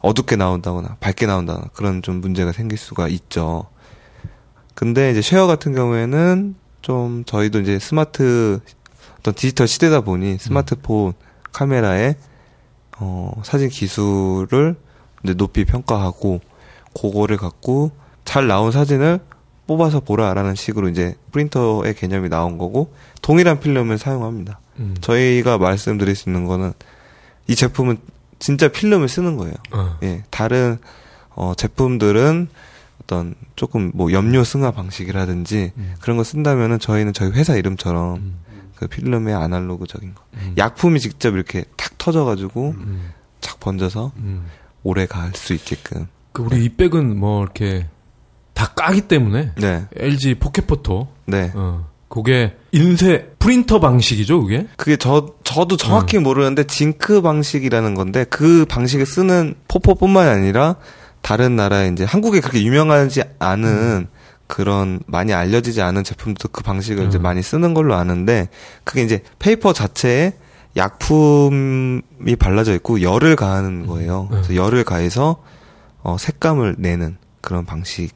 어둡게 나온다거나 밝게 나온다거나 그런 좀 문제가 생길 수가 있죠. 근데 이제 쉐어 같은 경우에는 좀 저희도 이제 스마트 어떤 디지털 시대다 보니 스마트폰 카메라에 어 사진 기술을 이제 높이 평가하고 그거를 갖고 잘 나온 사진을 뽑아서 보라라는 식으로 이제 프린터의 개념이 나온 거고 동일한 필름을 사용합니다. 음. 저희가 말씀드릴 수 있는 거는 이 제품은 진짜 필름을 쓰는 거예요. 어. 예, 다른 어, 제품들은 어떤 조금 뭐 염료 승화 방식이라든지 음. 그런 거 쓴다면은 저희는 저희 회사 이름처럼 음. 그 필름의 아날로그적인 거. 음. 약품이 직접 이렇게 탁 터져가지고 음. 착 번져서 음. 오래 갈 수 있게끔. 그 우리 이 백은 뭐 이렇게 다 까기 때문에 네, LG 포켓포토 네. 어 그게 인쇄 프린터 방식이죠 그게 그게 저 저도 정확히 모르는데 징크 방식이라는 건데 그 방식을 쓰는 포포뿐만 아니라 다른 나라에 이제 한국에 그렇게 유명하지 않은 그런 많이 알려지지 않은 제품도 그 방식을 이제 음. 많이 쓰는 걸로 아는데 그게 이제 페이퍼 자체에 약품이 발라져 있고 열을 가하는 거예요. 음. 그래서 열을 가해서 어, 색감을 내는 그런 방식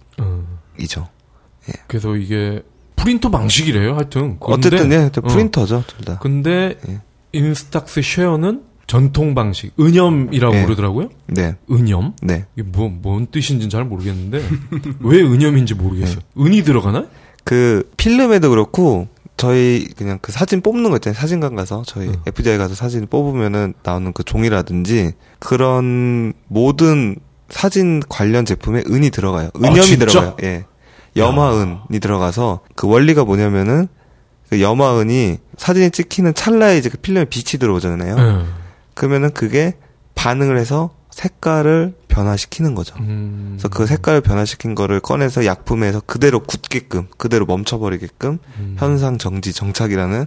이죠. 어. 그래서 이게 프린터 방식이래요 하여튼 그런데- 어쨌든 예, 저 어. 프린터죠, 둘 다. 근데 예. 인스탁스 쉐어는 전통 방식 은염이라고 예. 부르더라고요 네, 은염 네. 이게 뭐, 뭔 뜻인지는 잘 모르겠는데 왜 은염인지 모르겠어요 은이 들어가나? 그 필름에도 그렇고 저희 그냥 그 사진 뽑는 거 있잖아요. 사진관 가서 저희 응. FDI 가서 사진 뽑으면은 나오는 그 종이라든지 그런 모든 사진 관련 제품에 은이 들어가요. 은염이 아? 들어가요. 예. 염화은이 들어가서 그 원리가 뭐냐면은 그 염화은이 사진이 찍히는 찰나에 이제 그 필름에 빛이 들어오잖아요. 예. 그러면은 그게 반응을 해서 색깔을 변화시키는 거죠. 음. 그래서 그 색깔을 변화시킨 거를 꺼내서 약품에서 그대로 굳게끔, 그대로 멈춰버리게끔 음. 현상 정지 정착이라는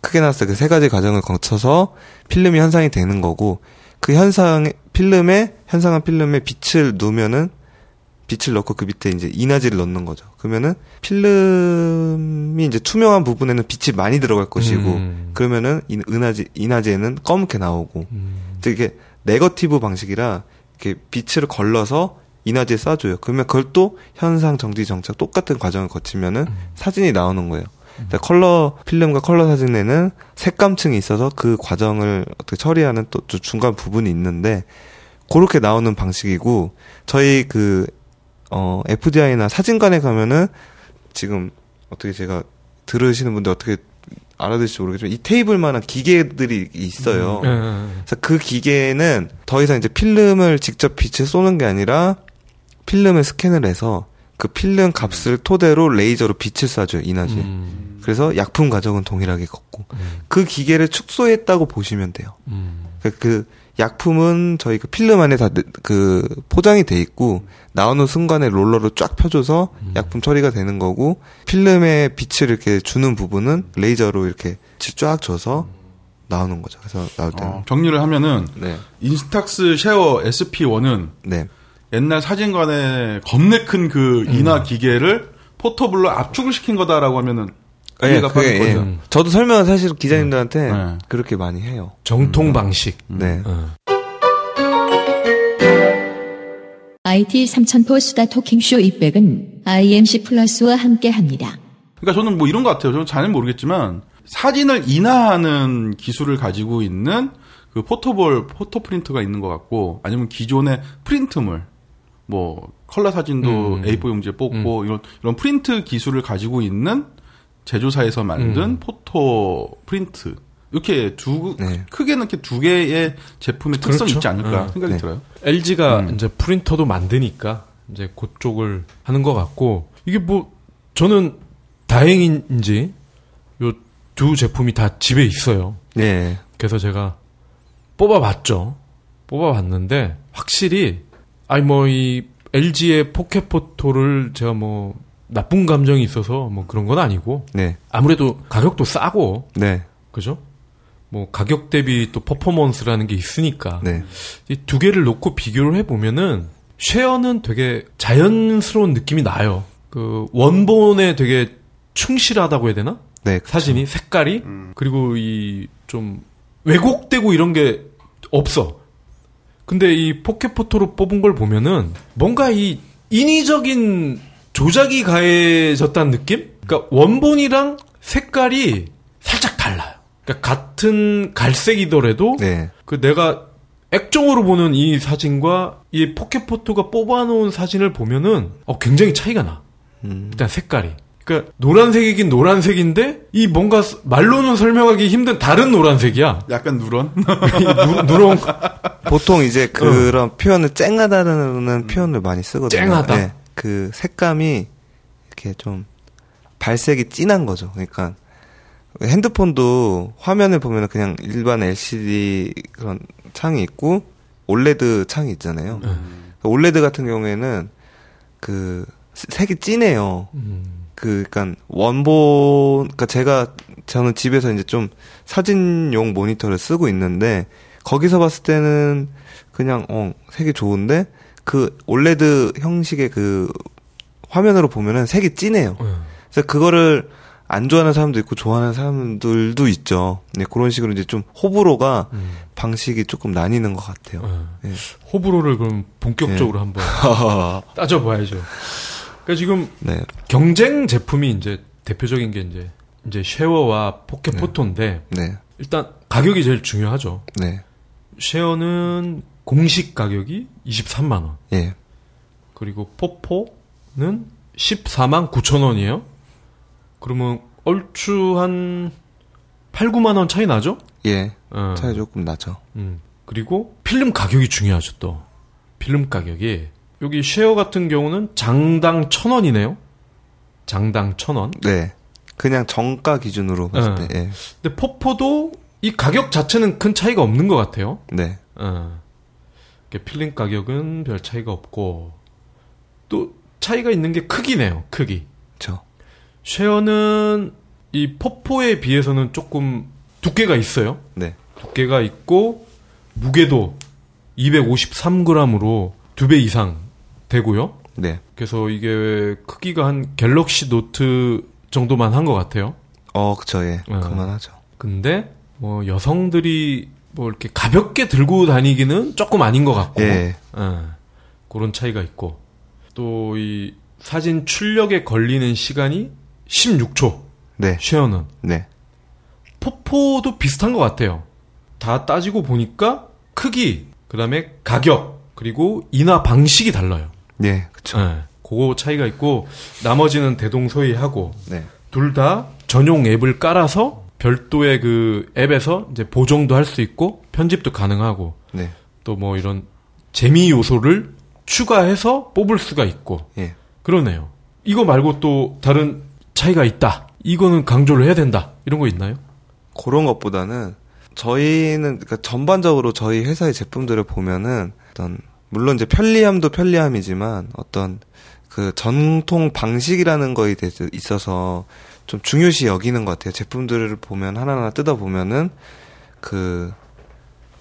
크게 나왔을 때그세 가지 과정을 거쳐서 필름이 현상이 되는 거고 그 현상 필름에 현상한 필름에 빛을 누면은 빛을 넣고 그 밑에 이제 이나지를 넣는 거죠. 그러면은 필름이 이제 투명한 부분에는 빛이 많이 들어갈 것이고 음. 그러면은 이 은하지 이나지에는 검게 나오고 음. 되게 네거티브 방식이라 이렇게 빛을 걸러서 이나지에 쏴줘요. 그러면 그걸 또 현상 정지 정착 똑같은 과정을 거치면은 사진이 나오는 거예요. 그러니까 컬러 필름과 컬러 사진에는 색감층이 있어서 그 과정을 어떻게 처리하는 또 중간 부분이 있는데 그렇게 나오는 방식이고 저희 그 어, FDI나 사진관에 가면은 지금 어떻게 제가 들으시는 분들 어떻게 알아들을지 모르겠지만 이 테이블만한 기계들이 있어요. 예, 예. 그래서 그 기계는 더 이상 이제 필름을 직접 빛을 쏘는 게 아니라 필름을 스캔을 해서 그 필름 값을 토대로 레이저로 빛을 쏴줘요, 이나지. 음. 그래서 약품 과정은 동일하게 걷고. 그 기계를 축소했다고 보시면 돼요. 음. 그, 그 약품은 저희 그 필름 안에 다 그 포장이 돼 있고 나오는 순간에 롤러로 쫙 펴줘서 약품 처리가 되는 거고 필름에 빛을 이렇게 주는 부분은 레이저로 이렇게 쫙 줘서 나오는 거죠. 그래서 나올 때는 어, 정리를 하면은 네, 인스탁스 쉐어 SP1은 네, 옛날 사진관에 겁내 큰 그 인화 기계를 portable로 압축을 시킨 거다라고 하면은 이해가 예. 거죠. 음. 저도 설명을 사실 기자님들한테 네. 그렇게 많이 해요. 정통 방식. 네. 어. IT 삼천포 수다 talking show 200은 IMC 플러스와 함께 합니다. 그러니까 저는 뭐 이런 것 같아요. 저는 잘 모르겠지만 사진을 인화하는 기술을 가지고 있는 그 포토볼 photo 프린터가 있는 것 같고 아니면 기존의 프린트물 뭐 컬러 사진도 음. A4 용지에 뽑고 이런 이런 프린트 기술을 가지고 있는 제조사에서 만든 음. photo 프린트 이렇게 두 네. 크게는 이렇게 두 개의 제품의 특성이 그렇죠. 있지 않을까 어. 생각이 네. 들어요. LG가 음. 이제 프린터도 만드니까 이제 그쪽을 하는 것 같고 이게 뭐 저는 다행인지 요 두 제품이 다 집에 있어요. 네. 그래서 제가 뽑아봤죠. 뽑아봤는데 확실히 아니 뭐 이 LG의 포켓포토를 제가 뭐 나쁜 감정이 있어서 뭐 그런 건 아니고 네. 아무래도 가격도 싸고 네. 그죠? 뭐 가격 대비 또 퍼포먼스라는 게 있으니까 네. 이 두 개를 놓고 비교를 해 보면은 쉐어는 되게 자연스러운 느낌이 나요. 그 원본에 되게 충실하다고 해야 되나? 네. 그쵸. 사진이 색깔이 그리고 이 좀 왜곡되고 이런 게 없어. 근데 이 포켓포토로 뽑은 걸 보면은 뭔가 이 인위적인 조작이 가해졌다는 느낌? 그러니까 원본이랑 색깔이 살짝 달라요. 그러니까 같은 갈색이더라도 네. 그 내가 액정으로 보는 이 사진과 이 포켓포토가 뽑아놓은 사진을 보면은 어 굉장히 차이가 나. 음. 일단 색깔이. 그러니까 노란색이긴 노란색인데 이 뭔가 스- 말로는 설명하기 힘든 다른 노란색이야. 약간 누런 이 누, 누런 보통 이제 그런 표현을 쨍하다는 표현을 많이 쓰거든요. 어. 쨍하다. 네. 그 색감이 이렇게 좀 발색이 진한 거죠. 그러니까 핸드폰도 화면을 보면 그냥 일반 LCD 그런 창이 있고 올레드 창이 있잖아요. 음. 올레드 같은 경우에는 그 색이 진해요. 음. 그, 그니까, 원본, 그니까 제가, 저는 집에서 이제 좀 사진용 모니터를 쓰고 있는데, 거기서 봤을 때는 그냥, 어, 색이 좋은데, 그 OLED 형식의 그 화면으로 보면은 색이 진해요. 음. 그래서 그거를 안 좋아하는 사람도 있고 좋아하는 사람들도 있죠. 네, 그런 식으로 이제 좀 호불호가 음. 방식이 조금 나뉘는 것 같아요. 음. 예. 호불호를 그럼 본격적으로 한번 따져봐야죠. 그러니까 지금 네, 경쟁 제품이 이제 대표적인 게 이제 이제 쉐어와 포켓 네. 포토인데 네, 일단 가격이 제일 중요하죠. 네, 쉐어는 공식 가격이 23만 원. 예, 그리고 포포는 14만 9천 원이에요. 그러면 얼추 한 8, 9만 원 차이 나죠? 예. 어. 차이 조금 나죠. 음. 그리고 필름 가격이 중요하죠 또. 필름 가격이 여기 쉐어 같은 경우는 장당 천 원이네요. 장당 천 원. 네. 그냥 정가 기준으로 봤을 어. 때, 예. 근데 포포도 이 가격 자체는 큰 차이가 없는 것 같아요. 네, 어. 이게 필름 가격은 별 차이가 없고 또 차이가 있는 게 크기네요. 크기. 저, 쉐어는 이 포포에 비해서는 조금 두께가 있어요. 네, 두께가 있고 무게도 253g으로 두 배 이상 되고요. 네. 그래서 이게 크기가 한 갤럭시 노트 정도만 한 것 같아요. 어, 그쵸, 예. 어. 그만하죠. 근데 뭐 여성들이 뭐 이렇게 가볍게 들고 다니기는 조금 아닌 것 같고 예, 어, 그런 차이가 있고 또 이 사진 출력에 걸리는 시간이 16초 네, 쉐어는 네, 포포도 비슷한 것 같아요. 다 따지고 보니까 크기, 그 다음에 가격, 그리고 인화 방식이 달라요. 네, 그쵸. 예, 그거 차이가 있고, 나머지는 대동소이하고, 네, 둘다 전용 앱을 깔아서 별도의 그 앱에서 이제 보정도 할 수 있고, 편집도 가능하고, 네, 또뭐 이런 재미 요소를 추가해서 뽑을 수가 있고, 예. 그러네요. 이거 말고 또 다른 차이가 있다. 이거는 강조를 해야 된다. 이런 거 있나요? 그런 것보다는 저희는 그러니까 전반적으로 저희 회사의 제품들을 보면은 어떤 물론 이제 편리함도 편리함이지만 어떤 그 전통 방식이라는 거에 대해서 있어서 좀 중요시 여기는 것 같아요. 제품들을 보면 하나하나 뜯어 보면은 그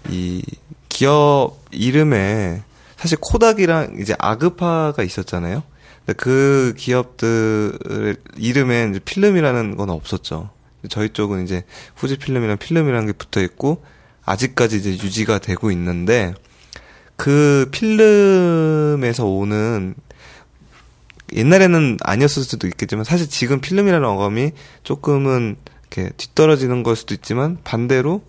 이 기업 이름에 사실 코닥이랑 이제 아그파가 있었잖아요. 근데 그 기업들 이름에 이제 필름이라는 건 없었죠. 저희 쪽은 이제 후지 필름이랑 필름이라는 게 붙어 있고 아직까지 이제 유지가 되고 있는데 그 필름에서 오는 옛날에는 아니었을 수도 있겠지만 사실 지금 필름이라는 어감이 조금은 이렇게 뒤떨어지는 걸 수도 있지만 반대로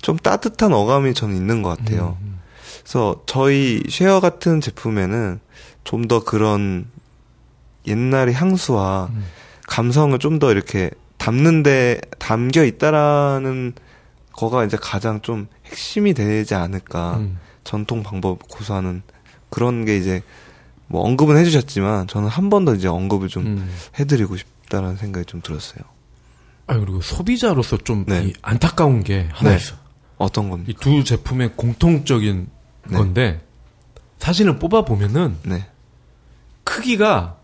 좀 따뜻한 어감이 저는 있는 것 같아요. 음, 그래서 저희 쉐어 같은 제품에는 좀 더 그런 옛날의 향수와 음. 감성을 좀 더 이렇게 담는데 담겨 있다라는 거가 이제 가장 좀 핵심이 되지 않을까. 음. 전통 방법 고수하는 그런 게 이제 뭐 언급은 해주셨지만 저는 한 번 더 이제 언급을 좀 음. 해드리고 싶다라는 생각이 좀 들었어요. 아 그리고 소비자로서 좀 네. 이 안타까운 게 하나 네. 있어. 어떤 겁니까? 이 두 제품의 공통적인 네. 건데 사진을 뽑아 보면은 네, 크기가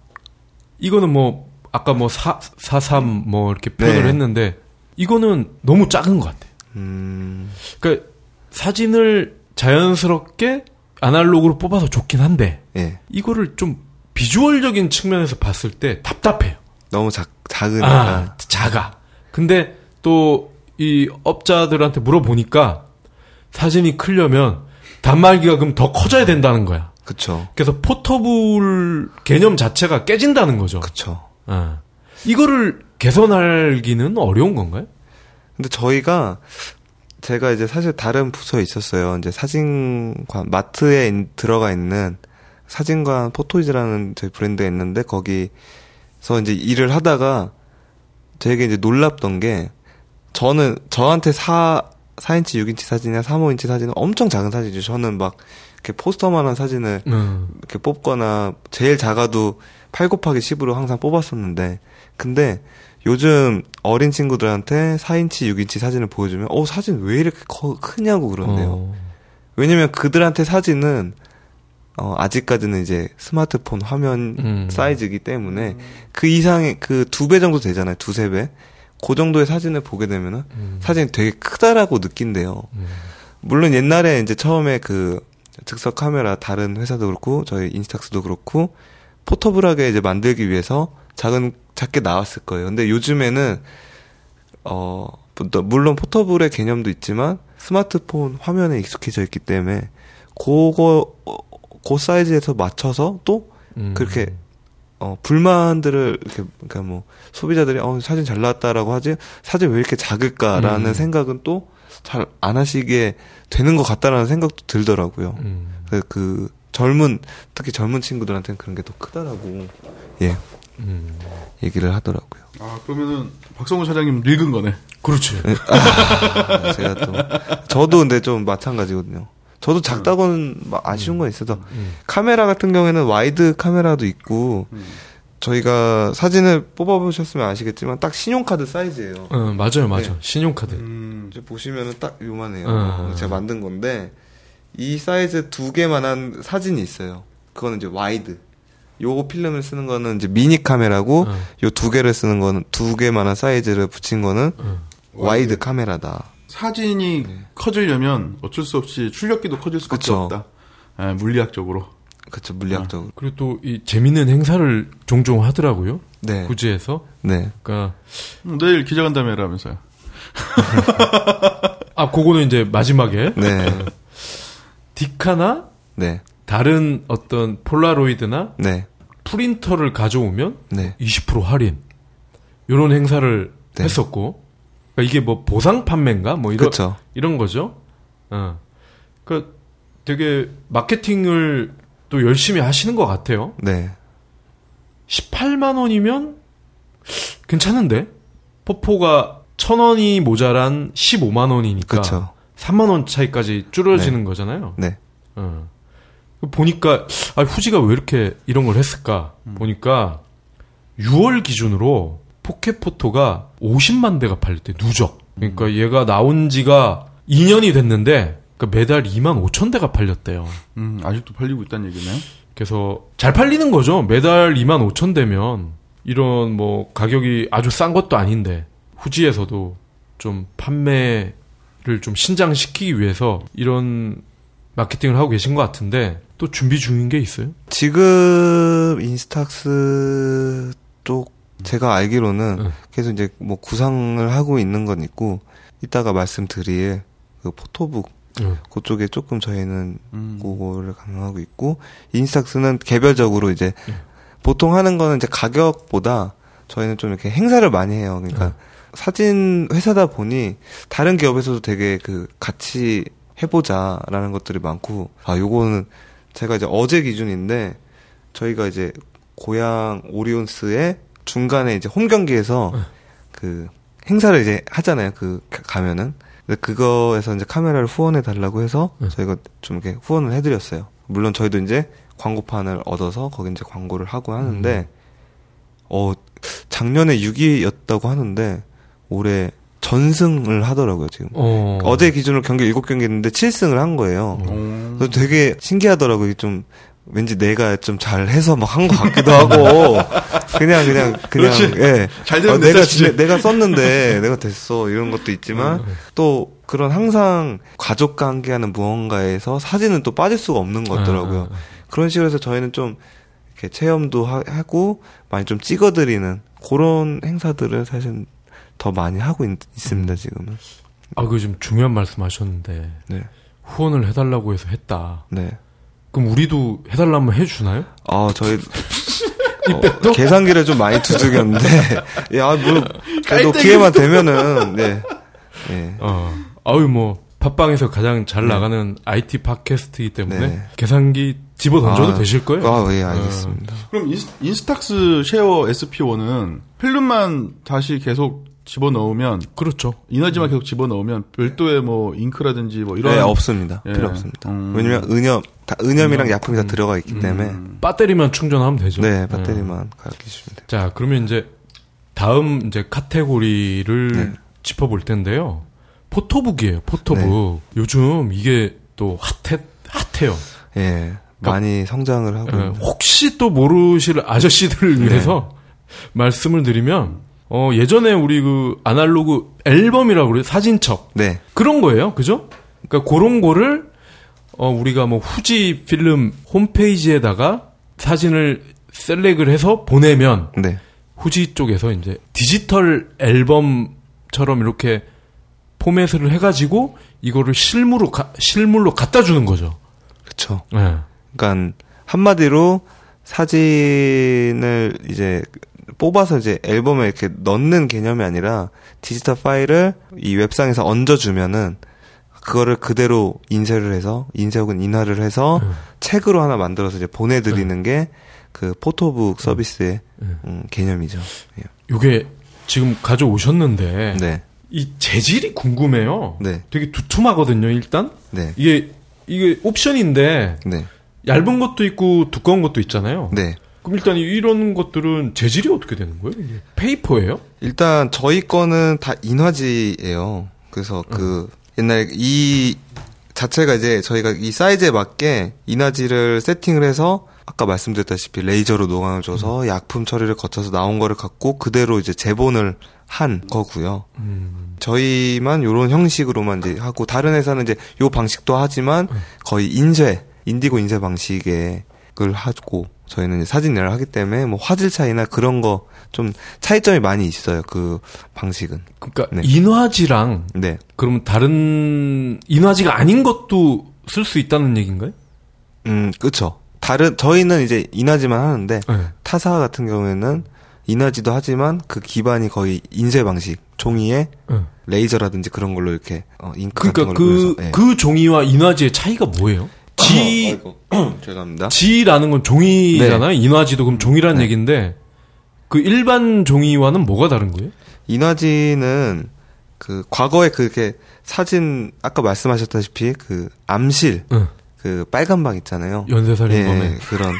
이거는 뭐 아까 뭐 사, 43 뭐 이렇게 표현을 네. 했는데 이거는 너무 작은 것 같아. 음, 그러니까 사진을 자연스럽게 아날로그로 뽑아서 좋긴 한데 예, 이거를 좀 비주얼적인 측면에서 봤을 때 답답해요. 너무 작 작으니까 아, 작아. 근데 또 이 업자들한테 물어보니까 사진이 크려면 단말기가 그럼 더 커져야 된다는 거야. 그쵸, 그래서 포터블 개념 자체가 깨진다는 거죠. 그쵸. 아. 이거를 개선하기는 어려운 건가요? 근데 저희가 제가 이제 사실 다른 부서에 있었어요. 이제 사진관 마트에 인- 들어가 있는 사진관 포토이즈라는 저희 브랜드가 있는데 거기서 이제 일을 하다가 되게 이제 놀랍던 게 저는 저한테 사 4인치, 6인치 사진이나 3, 5인치 사진은 엄청 작은 사진이죠. 저는 막 이렇게 포스터만한 사진을 음. 이렇게 뽑거나 제일 작아도 8 곱하기 10으로 항상 뽑았었는데 근데 요즘 어린 친구들한테 4인치, 6인치 사진을 보여주면 어 사진 왜 이렇게 커, 크냐고 그런대요. 어. 왜냐면 그들한테 사진은 어 아직까지는 이제 스마트폰 화면 음. 사이즈이기 때문에 그 이상의 그 두 배 정도 되잖아요. 두세 배. 그 정도의 사진을 보게 되면은 음. 사진이 되게 크다라고 느낀대요. 음. 물론 옛날에 이제 처음에 그 즉석 카메라 다른 회사도 그렇고 저희 인스탁스도 그렇고 포터블하게 이제 만들기 위해서 작은 작게 나왔을 거예요. 근데 요즘에는 어또 물론 포터블의 개념도 있지만 스마트폰 화면에 익숙해져 있기 때문에 그거 어, 그 사이즈에서 맞춰서 또 음. 그렇게 어 불만들을 이렇게 그러니까 뭐 소비자들이 어 사진 잘 나왔다라고 하지 사진 왜 이렇게 작을까라는 음. 생각은 또 잘 안 하시게 되는 것 같다라는 생각도 들더라고요. 음. 그, 그 젊은 특히 젊은 친구들한테는 그런 게 더 크다라고 예 음. 얘기를 하더라고요. 아, 그러면은 박성훈 사장님 늙은 거네. 그렇지. 아, 제가 또 저도 근데 좀 마찬가지거든요. 저도 작다고는 막 아쉬운 건 있어서 음. 카메라 같은 경우에는 wide 카메라도 있고 음. 저희가 사진을 뽑아보셨으면 아시겠지만 딱 신용카드 사이즈예요. 어, 맞아요, 맞아요. 네. 신용카드. 음. 이제 보시면은 딱 요만해요. 어. 제가 만든 건데 이 사이즈 두 개만한 사진이 있어요. 그거는 이제 wide. 요거 필름을 쓰는 거는 이제 미니 카메라고 어. 요 두 개를 쓰는 거는 두 개만한 사이즈를 붙인 거는 어. wide 카메라다. 사진이 커지려면 어쩔 수 없이 출력기도 커질 수밖에 그쵸. 없다. 예, 물리학적으로. 그렇죠 물리학적으로. 그리고 또 이 재밌는 행사를 종종 하더라고요. 네. 후지에서. 네. 그러니까 음, 내일 기자간담회라면서요. 아, 그거는 이제 마지막에 네. 디카나 네. 다른 어떤 폴라로이드나 네. 프린터를 가져오면 네. 20% 할인. 요런 행사를 네. 했었고. 그러니까 이게 뭐 보상 판매인가? 뭐 이런. 이런 거죠. 어. 그 되게 마케팅을 또 열심히 하시는 것 같아요. 네. 18만 원이면 괜찮은데? 포포가 천 원이 모자란 15만 원이니까 그렇죠. 3만 원 차이까지 줄어지는 거잖아요. 네. 어. 보니까 아, 후지가 왜 이렇게 이런 걸 했을까? 음. 보니까 6월 기준으로 포켓 포토가 50만 대가 팔렸대 누적. 그러니까 음. 얘가 나온 지가 2년이 됐는데 그러니까 매달 2만 5천 대가 팔렸대요. 음, 아직도 팔리고 있다는 얘기네요. 그래서 잘 팔리는 거죠. 매달 2만 5천 대면 이런 뭐 가격이 아주 싼 것도 아닌데 후지에서도 좀 판매를 좀 신장시키기 위해서 이런 마케팅을 하고 계신 것 같은데 또 준비 중인 게 있어요? 지금 인스탁스 쪽 제가 알기로는 응. 계속 이제 뭐 구상을 하고 있는 건 있고 이따가 말씀드릴 그 포토북 응. 그쪽에 조금 저희는 음. 그거를 강화하고 있고 인스탁스는 개별적으로 이제 네. 보통 하는 거는 이제 가격보다 저희는 좀 이렇게 행사를 많이 해요. 그러니까 네. 사진 회사다 보니 다른 기업에서도 되게 그 같이 해보자라는 것들이 많고 아 요거는 제가 이제 어제 기준인데 저희가 이제 고향 오리온스의 중간에 이제 홈 경기에서 네. 그 행사를 이제 하잖아요. 그 가- 가면은 그거에서 이제 카메라를 후원해 달라고 해서 네. 저희가 좀 이렇게 후원을 해드렸어요. 물론 저희도 이제 광고판을 얻어서 거기 이제 광고를 하고 하는데 어 작년에 6위였다고 하는데 올해 전승을 하더라고요 지금. 어. 어제 기준으로 경기 7경기 했는데 7승을 한 거예요. 어. 그래서 되게 신기하더라고요. 좀 왠지 내가 좀 잘해서 막 한 것 같기도 하고 그냥 그냥 그냥. 예. 잘 되면 어, 내가. 지- 내가 썼는데 내가 됐어 이런 것도 있지만 또 그런 항상 가족과 함께하는 무언가에서 사진은 또 빠질 수가 없는 것 같더라고요. 아, 아, 아. 그런 식으로 해서 저희는 좀 이렇게 체험도 하, 고 많이 좀 찍어드리는 그런 행사들을 사실 더 많이 하고 있, 습니다 지금은. 아, 그좀 중요한 말씀 하셨는데 네, 후원을 해달라고 해서 했다. 네. 그럼 우리도 해달라면 해주나요? 아 저희 어, 계산기를 좀 많이 두들겼는데 야 뭐 그래도 기회만 되면은 네. 네. 어. 아유 뭐 팟빵에서 가장 잘 나가는 IT 팟캐스트이기 때문에 네. 계산기 집어 던져도 아, 되실 거예요. 아, 예, 알겠습니다. 그럼 인스, 인스탁스 쉐어 SP1은 필름만 다시 계속 집어 넣으면 그렇죠. 인화지만 계속 집어 넣으면 별도의 뭐 잉크라든지 뭐 이런 네, 없습니다. 예. 필요 없습니다. 음. 왜냐면 은염, 다 은염이랑 약품이 다 들어가 있기 때문에 음. 배터리만 충전하면 되죠. 네, 배터리만 갈아주시면 돼요. 자, 그러면 이제 다음 이제 카테고리를 네. 짚어볼 텐데요. photobook이에요. photobook. 요즘 이게 또 핫해 핫해요. 예. 많이 성장을 하고 예. 혹시 또 모르실 아저씨들을 위해서 말씀을 드리면 어 예전에 우리 그 아날로그 앨범이라고 그래요. 사진첩. 네. 그런 거예요. 그죠? 그러니까 그런 거를 어 우리가 뭐 후지 필름 홈페이지에다가 사진을 셀렉을 해서 보내면 네. 후지 쪽에서 이제 디지털 앨범처럼 이렇게 포맷을 해가지고 이거를 실물로 가- 실물로 갖다 주는 거죠. 그렇죠. 예. 그러니까 한마디로 사진을 이제 뽑아서 이제 앨범에 이렇게 넣는 개념이 아니라 디지털 파일을 이 웹상에서 얹어주면은 그거를 그대로 인쇄를 해서 인쇄 혹은 인화를 해서 음. 책으로 하나 만들어서 이제 보내드리는 게그 포토북 서비스의 음. 음, 개념이죠. 예. 요게 지금 가져오셨는데 네, 이 재질이 궁금해요. 네, 되게 두툼하거든요. 일단 네, 이게 이게 옵션인데 네, 얇은 것도 있고 두꺼운 것도 있잖아요. 네. 그럼 일단 이런 것들은 재질이 어떻게 되는 거예요? 이게 페이퍼예요? 일단 저희 거는 다 인화지예요. 그래서 그 옛날 이 자체가 이제 저희가 이 사이즈에 맞게 인화지를 세팅을 해서 아까 말씀드렸다시피 레이저로 노광을 줘서 약품 처리를 거쳐서 나온 거를 갖고 그대로 이제 재본을 한 거고요. 음. 저희만 요런 형식으로만 이제 하고 다른 회사는 이제 요 방식도 하지만 거의 인쇄 인디고 인쇄 방식의 을 하고 저희는 이제 사진을 하기 때문에 뭐 화질 차이나 그런 거 좀 차이점이 많이 있어요. 그 방식은. 그러니까 네. 인화지랑 네. 그러면 다른 인화지가 아닌 것도 쓸 수 있다는 얘기인가요? 음, 그쵸. 다른, 저희는 이제 인화지만 하는데, 네. 타사 같은 경우에는 인화지도 하지만 그 기반이 거의 인쇄 방식, 종이에 네. 레이저라든지 그런 걸로 이렇게, 어, 잉크 그러니까 같은 그, 걸로 해서, 예. 그 종이와 인화지의 차이가 뭐예요? 지, 죄송합니다. 지라는 건 종이잖아요. 인화지도 그럼 종이라는 네. 얘기인데, 그 일반 종이와는 뭐가 다른 거예요? 인화지는 그 과거에 그렇게 사진 아까 말씀하셨다시피 그 암실 응. 그 빨간 방 있잖아요. 연쇄살인범에. 예, 그런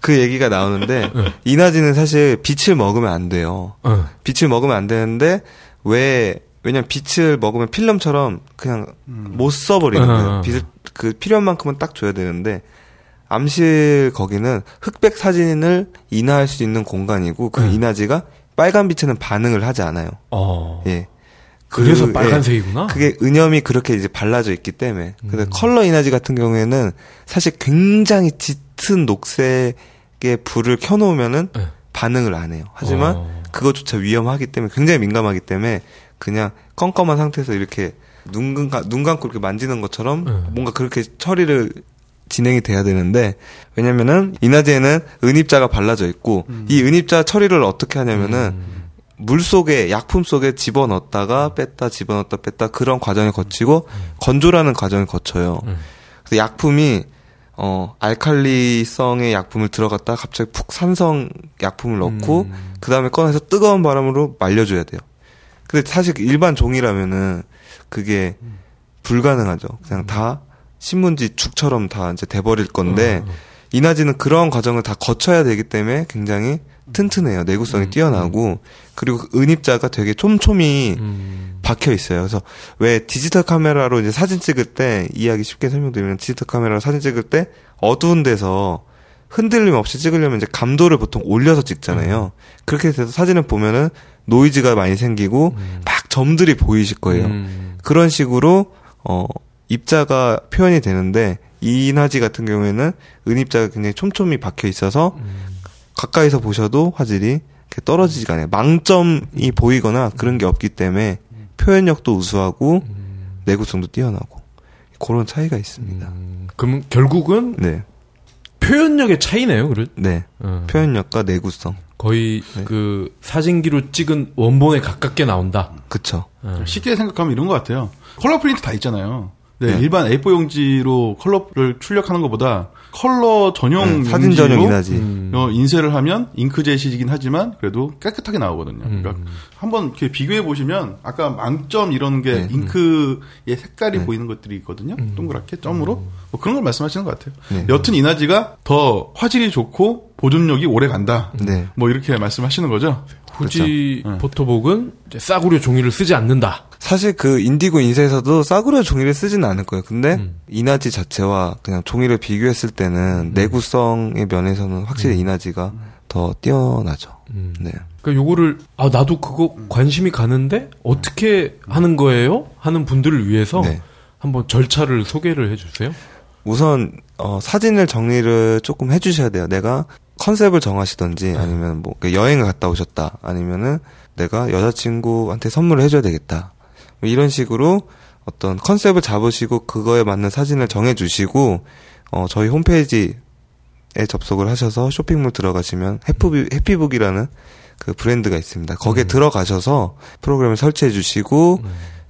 그 얘기가 나오는데 응. 인화지는 사실 빛을 먹으면 안 돼요. 어. 빛을 먹으면 안 되는데 왜 왜냐면 빛을 먹으면 필름처럼 그냥 못 써버리는 거예요. 어. 빛을 그 필요한 만큼은 딱 줘야 되는데 암실 거기는 흑백 사진을 인화할 수 있는 공간이고 그 응. 인화지가 빨간 빛에는 반응을 하지 않아요. 어. 예. 그래서 그, 빨간색이구나. 예, 그게 은염이 그렇게 이제 발라져 있기 때문에. 음. 근데 컬러 인화지 같은 경우에는 사실 굉장히 짙은 녹색의 불을 켜놓으면은 네. 반응을 안 해요. 하지만 어. 그것조차 위험하기 때문에 굉장히 민감하기 때문에 그냥 껌껌한 상태에서 이렇게 눈, 감- 눈 감고 이렇게 만지는 것처럼 네. 뭔가 그렇게 처리를 진행이 돼야 되는데 왜냐면은 인화제에는 은입자가 발라져 있고 이 은입자 처리를 어떻게 하냐면은 음. 물 속에 약품 속에 집어넣었다가 뺐다 집어넣었다 뺐다 그런 과정을 거치고 건조라는 과정을 거쳐요. 음. 그래서 약품이 어 알칼리성의 약품을 들어갔다 갑자기 푹 산성 약품을 넣고 음. 그 다음에 꺼내서 뜨거운 바람으로 말려줘야 돼요. 근데 사실 일반 종이라면은 그게 불가능하죠. 그냥 다 신문지 죽처럼 다 이제 돼버릴 건데 어, 어. 인화지는 그런 과정을 다 거쳐야 되기 때문에 굉장히 튼튼해요. 내구성이 음, 뛰어나고 그리고 그 은입자가 되게 촘촘히 음. 박혀 있어요. 그래서 왜 디지털 카메라로 이제 사진 찍을 때 이해하기 쉽게 설명드리면 디지털 카메라로 사진 찍을 때 어두운 데서 흔들림 없이 찍으려면 이제 감도를 보통 올려서 찍잖아요. 그렇게 돼서 사진을 보면은 노이즈가 많이 생기고 음. 막 점들이 보이실 거예요. 음. 그런 식으로 어 입자가 표현이 되는데 이 인화지 같은 경우에는 은입자가 굉장히 촘촘히 박혀 있어서 음. 가까이서 보셔도 화질이 이렇게 떨어지지가 않아요. 망점이 보이거나 그런 게 없기 때문에 표현력도 우수하고 음. 내구성도 뛰어나고 그런 차이가 있습니다. 음. 그럼 결국은 네, 표현력의 차이네요. 그래. 네. 어. 표현력과 내구성. 거의 네. 그 사진기로 찍은 원본에 가깝게 나온다. 그쵸. 어. 쉽게 생각하면 이런 것 같아요. 컬러 프린트 다 있잖아요. 네, 네. 일반 A4 용지로 컬러를 출력하는 것보다 컬러 전용 네, 사진 전용 용지로 인화지. 음. 어, 인쇄를 하면 잉크젯이긴 하지만 그래도 깨끗하게 나오거든요. 음. 그러니까 한번 이렇게 비교해 보시면 아까 망점 이런 게 네. 잉크의 색깔이 네. 보이는 것들이 있거든요. 음. 동그랗게 점으로 뭐 그런 걸 말씀하시는 것 같아요. 네. 여튼 이나지가 더 화질이 좋고 보존력이 오래 간다. 네. 뭐 이렇게 말씀하시는 거죠. 후지 그렇죠. 네. 포토북은 이제 싸구려 종이를 쓰지 않는다. 사실 그 인디고 인쇄에서도 싸구려 종이를 쓰지는 않을 거예요. 근데 음. 이나지 자체와 그냥 종이를 비교했을 때는 내구성의 면에서는 확실히 이나지가 더 뛰어나죠. 음. 네. 그러니까 요거를 아 나도 그거 관심이 가는데 어떻게 하는 거예요? 하는 분들을 위해서 네. 한번 절차를 소개를 해주세요. 우선 어, 사진을 정리를 조금 해주셔야 돼요. 내가 컨셉을 정하시던지 아니면 뭐 여행을 갔다 오셨다 아니면은 내가 여자친구한테 선물을 해줘야 되겠다. 뭐 이런 식으로 어떤 컨셉을 잡으시고 그거에 맞는 사진을 정해주시고 어, 저희 홈페이지에 접속을 하셔서 쇼핑몰 들어가시면 해피북, 해피북이라는 그 브랜드가 있습니다. 거기에 들어가셔서 프로그램을 설치해 주시고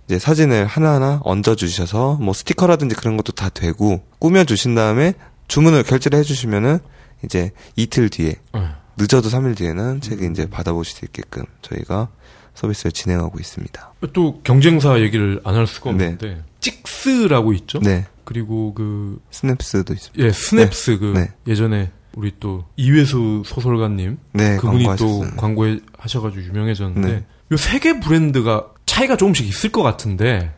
이제 사진을 하나하나 얹어 주셔서 뭐 스티커라든지 그런 것도 다 되고 꾸며 주신 다음에 주문을 결제를 해 주시면은 이제 이틀 뒤에 네. 늦어도 3일 뒤에는 책을 이제 받아보실 수 있게끔 저희가 서비스를 진행하고 있습니다. 또 경쟁사 얘기를 안 할 수가 네. 없는데 찍스라고 있죠. 네. 그리고 그 스냅스도 있습니다. 예, 스냅스 그 네. 예전에 우리 또 이외수 소설가님 네, 그분이 또 광고하셨어요. 광고에 하셔가지고 유명해졌는데 네. 요 세 개 브랜드가 차이가 조금씩 있을 것 같은데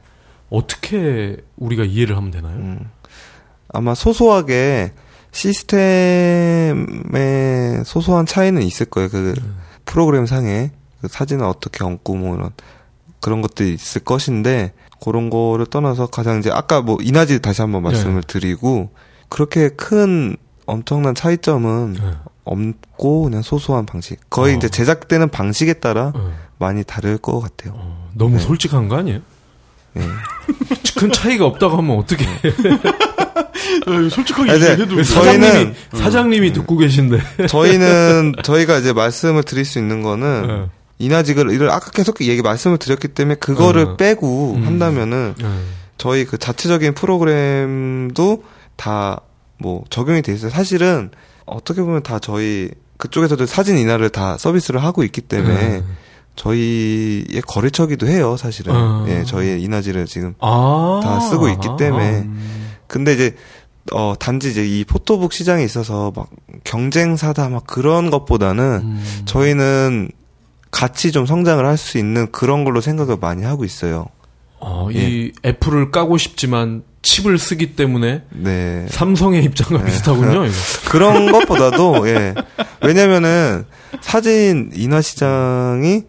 어떻게 우리가 이해를 하면 되나요? 음, 아마 소소하게 시스템의 소소한 차이는 있을 거예요. 그 프로그램 상에 그 사진을 어떻게 얹고 뭐 이런 그런 것들이 있을 것인데 그런 거를 떠나서 가장 이제 아까 뭐 이나지 다시 한번 말씀을 드리고 그렇게 큰 엄청난 차이점은 네. 없고 그냥 소소한 방식. 거의 어. 이제 제작되는 방식에 따라 어, 많이 다를 것 같아요. 어, 너무 네. 솔직한 거 아니에요? 예. 큰 차이가 없다고 하면 어떻게 어, 솔직하게 아니, 네. 얘기해도 사장님이 저희는- 사장님이 듣고 계신데 저희는 저희가 이제 말씀을 드릴 수 있는 거는 네. 이나직을 이를 아까 계속 얘기 말씀을 드렸기 때문에 그거를 어. 빼고 음. 한다면은 네. 저희 그 자체적인 프로그램도 다 뭐 적용이 돼 있어요. 사실은 어떻게 보면 다 저희 그쪽에서도 사진 인화를 다 서비스를 하고 있기 때문에 네. 저희의 거래처기도 해요. 사실은 어. 예 저희의 인화지를 지금 아. 다 쓰고 있기 때문에 음. 근데 이제 어 단지 이제 이 포토북 시장에 있어서 막 경쟁사다 막 그런 것보다는 음. 저희는 같이 좀 성장을 할 수 있는 그런 걸로 생각을 많이 하고 있어요. 어, 예. 이 애플을 까고 싶지만 칩을 쓰기 때문에 네. 삼성의 입장과 비슷하군요. 이거. 그런 것보다도 예. 왜냐면은 사진 인화 시장이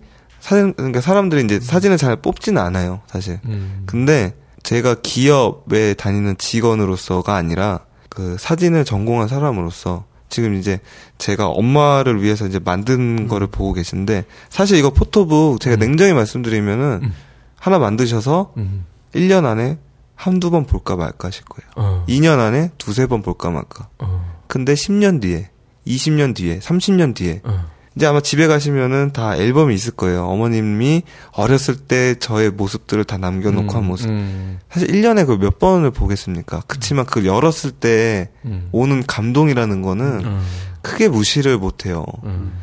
사진 그러니까 사람들이 이제 사진을 잘 뽑지는 않아요, 사실. 음. 근데 제가 기업에 다니는 직원으로서가 아니라 그 사진을 전공한 사람으로서 지금 이제 제가 엄마를 위해서 이제 만든 거를 보고 계신데 사실 이거 포토북 제가 음. 냉정히 말씀드리면은 음. 하나 만드셔서 음. 1년 안에 한두 번 볼까 말까 하실 거예요. 어. 2년 안에 두세 번 볼까 말까. 어. 근데 10년 뒤에, 20년 뒤에, 30년 뒤에 어. 이제 아마 집에 가시면은 다 앨범이 있을 거예요. 어머님이 어렸을 때 저의 모습들을 다 남겨놓고 한 모습. 음. 사실 1년에 그 몇 번을 보겠습니까? 그치만 그걸 열었을 때 음. 오는 감동이라는 거는 음. 크게 무시를 못해요. 음.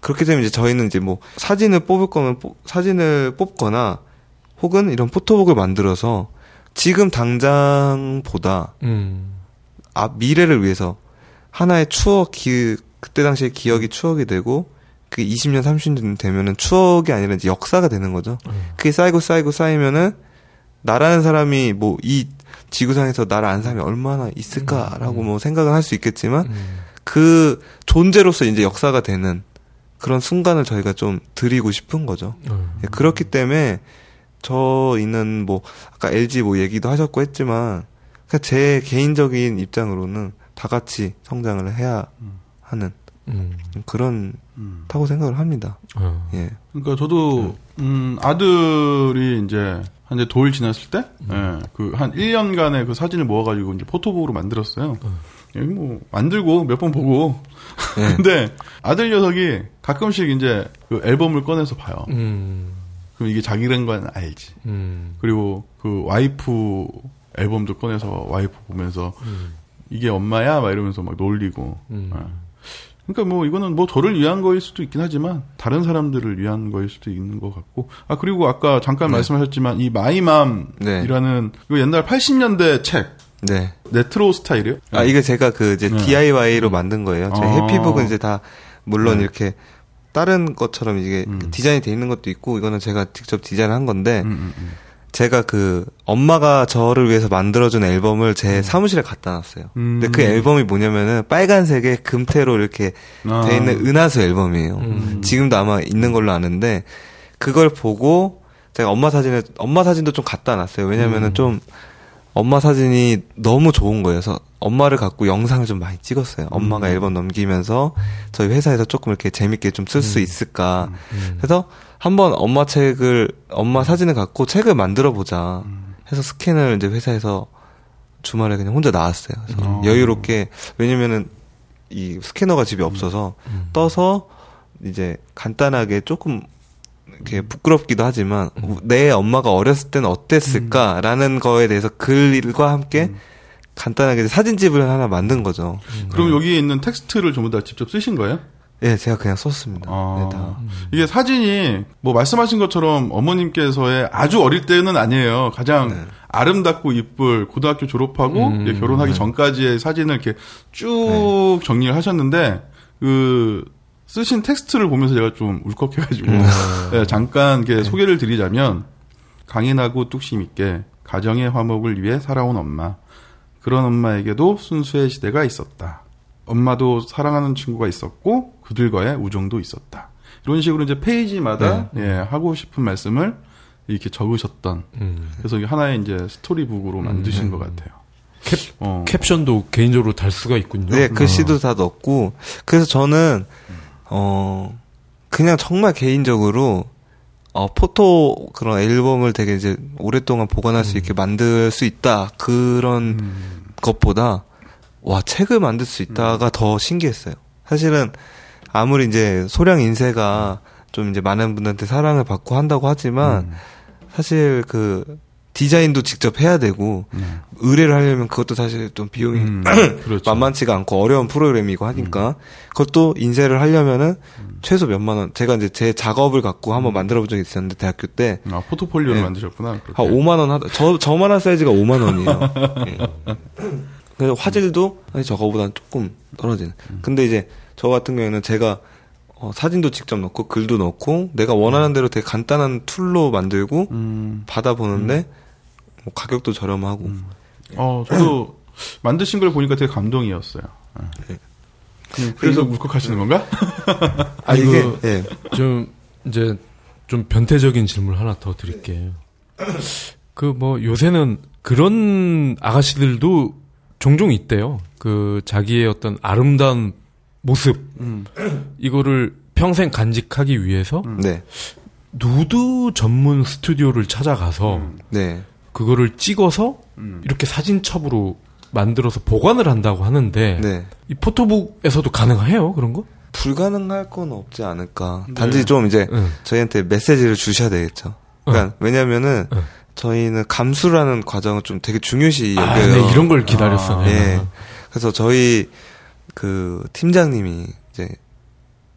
그렇기 때문에 이제 저희는 이제 뭐 사진을 뽑을 거면 뽑- 사진을 뽑거나 혹은 이런 포토북을 만들어서 지금 당장보다 음. 앞 미래를 위해서 하나의 추억 기 그때 당시의 기억이 추억이 되고 그 20년 30년 되면은 추억이 아니라 이제 역사가 되는 거죠. 음. 그게 쌓이고 쌓이고 쌓이면은 나라는 사람이 뭐 이 지구상에서 나를 아는 사람이 얼마나 있을까라고 뭐 생각을 할수 있겠지만 음. 그 존재로서 이제 역사가 되는 그런 순간을 저희가 좀 드리고 싶은 거죠. 음. 예, 그렇기 때문에 저희는 뭐 아까 LG 뭐 얘기도 하셨고 했지만 제 개인적인 입장으로는 다 같이 성장을 해야 하는 음. 그런 음. 타고 생각을 합니다. 어. 예. 그러니까 저도 음, 아들이 이제 한 이제 돌 지났을 때, 음. 예, 그한 1년간의 그 사진을 모아가지고 이제 포토북으로 만들었어요. 여기 뭐 만들고 몇 번 보고. 예. 근데 아들 녀석이 가끔씩 이제 그 앨범을 꺼내서 봐요. 음. 그럼 이게 자기란 건 알지. 음. 그리고 그 와이프 앨범도 꺼내서 와이프 보면서 이게 엄마야 막 이러면서 막 놀리고. 음. 예. 그러니까 뭐 이거는 뭐 저를 위한 거일 수도 있긴 하지만 다른 사람들을 위한 거일 수도 있는 것 같고 아 그리고 아까 잠깐 네. 말씀하셨지만 이 마이맘이라는 이거 옛날 80년대 책 네. 레트로 스타일이요? 아, 이게 제가 그 이제 네. DIY로 만든 거예요. 제 아. 해피북은 이제 다 물론 네. 이렇게 다른 것처럼 이게 음. 디자인이 돼 있는 것도 있고 이거는 제가 직접 디자인한 건데 음, 음, 음. 제가 그 엄마가 저를 위해서 만들어준 앨범을 제 사무실에 갖다 놨어요. 음. 근데 그 앨범이 뭐냐면은 빨간색에 금테로 이렇게 아. 돼 있는 은하수 앨범이에요. 음. 지금도 아마 있는 걸로 아는데 그걸 보고 제가 엄마 사진을 엄마 사진도 좀 갖다 놨어요. 왜냐면은 음. 좀 엄마 사진이 너무 좋은 거예요. 그래서 엄마를 갖고 영상을 좀 많이 찍었어요. 엄마가 음. 앨범 넘기면서 저희 회사에서 조금 이렇게 재밌게 좀 쓸 수 있을까. 음. 그래서 한번 엄마 책을 엄마 사진을 갖고 책을 만들어 보자 음. 해서 스캔을 이제 회사에서 주말에 그냥 혼자 나왔어요. 그래서 어. 여유롭게 왜냐면은 이 스캐너가 집에 없어서 음. 떠서 이제 간단하게 조금 이렇게 음. 부끄럽기도 하지만 내 엄마가 어렸을 때는 어땠을까라는 거에 대해서 글과 함께 음. 간단하게 사진집을 하나 만든 거죠. 그럼 여기에 있는 텍스트를 전부 다 직접 쓰신 거예요? 예, 제가 그냥 썼습니다. 아. 네, 다. 이게 사진이 뭐 말씀하신 것처럼 어머님께서의 아주 어릴 때는 아니에요. 가장 네. 아름답고 이쁠 고등학교 졸업하고 음, 결혼하기 네. 전까지의 사진을 이렇게 쭉 정리를 하셨는데 그 쓰신 텍스트를 보면서 제가 좀 울컥해가지고 음. 네, 잠깐 이렇게 소개를 드리자면 강인하고 뚝심 있게 가정의 화목을 위해 살아온 엄마 그런 엄마에게도 순수의 시대가 있었다. 엄마도 사랑하는 친구가 있었고 그들과의 우정도 있었다. 이런 식으로 이제 페이지마다 예, 하고 싶은 말씀을 이렇게 적으셨던 음. 그래서 이게 하나의 이제 storybook으로 만드신 것 같아요. 캡, 어. 캡션도 개인적으로 달 수가 있군요. 네, 글씨도 다 넣었고 그래서 저는 어 그냥 정말 개인적으로 어 포토 그런 앨범을 되게 이제 오랫동안 보관할 수 있게 만들 수 있다 그런 음. 것보다 와 책을 만들 수 있다가 더 신기했어요. 사실은 아무리 이제 소량 인쇄가 좀 이제 많은 분들한테 사랑을 받고 한다고 하지만 음. 사실 그 디자인도 직접 해야 되고 음. 의뢰를 하려면 그것도 사실 좀 비용이 음, 그렇죠. 만만치가 않고 어려운 프로그램이고 하니까 그것도 인쇄를 하려면은 최소 몇만 원. 제가 이제 제 작업을 갖고 한번 만들어 본 적이 있었는데 대학교 때한 아, 포트폴리오를 네. 만드셨구나. 그렇게. 5만 원 하다. 저 저만한 사이즈가 5만 원이에요. 예. 그래서 화질도 사실 저거보다는 조금 떨어지는. 근데 이제 저 같은 경우에는 제가 어, 사진도 직접 넣고 글도 넣고 내가 원하는 대로 되게 간단한 툴로 만들고 음. 받아보는데 뭐 가격도 저렴하고 어, 저도 만드신 걸 보니까 되게 감동이었어요. 예. 음, 그래서 울컥하시는 건가? 아 이게 예. 좀 이제 좀 변태적인 질문 하나 더 드릴게요. 그 뭐 요새는 그런 아가씨들도 종종 있대요. 그 자기의 어떤 아름다운 모습 음. 이거를 평생 간직하기 위해서 네. 누드 전문 스튜디오를 찾아가서 음. 네. 그거를 찍어서 음. 이렇게 사진첩으로 만들어서 보관을 한다고 하는데 네. 이 포토북에서도 가능해요 그런 거? 불가능할 건 없지 않을까. 네. 단지 좀 이제 응. 저희한테 메시지를 주셔야 되겠죠. 그러니까 왜냐면은 응. 저희는 감수라는 과정을 좀 되게 중요시 여겨요. 아, 네, 이런 걸 기다렸어. 아, 네. 예. 그래서 저희 그 팀장님이 이제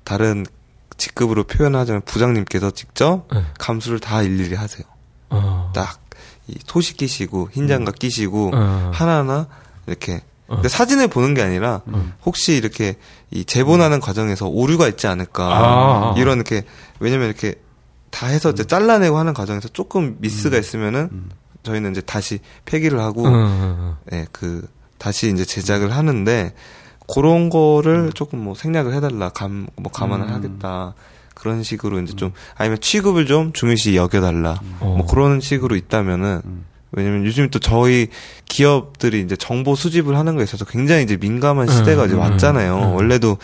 다른 직급으로 표현하자면 부장님께서 직접 네. 감수를 다 일일이 하세요. 어. 딱이 토시 끼시고 흰 장갑 끼시고 어. 하나하나 이렇게 어. 근데 사진을 보는 게 아니라 음. 혹시 이렇게 이 재본하는 과정에서 오류가 있지 않을까 아. 이런 이렇게 왜냐면 이렇게 다 해서 이제 잘라내고 하는 과정에서 조금 미스가 있으면은 음. 저희는 이제 다시 폐기를 하고 어, 어, 예, 그 다시 이제 제작을 하는데 그런 거를 조금 뭐 생략을 해달라 감 뭐 감안을 음. 하겠다 그런 식으로 이제 좀 아니면 취급을 좀 중요시 여겨달라 어. 뭐 그런 식으로 있다면은 음. 왜냐면 요즘 또 저희 기업들이 이제 정보 수집을 하는 거에 있어서 굉장히 이제 민감한 시대가 음, 이제 음, 왔잖아요. 음. 원래도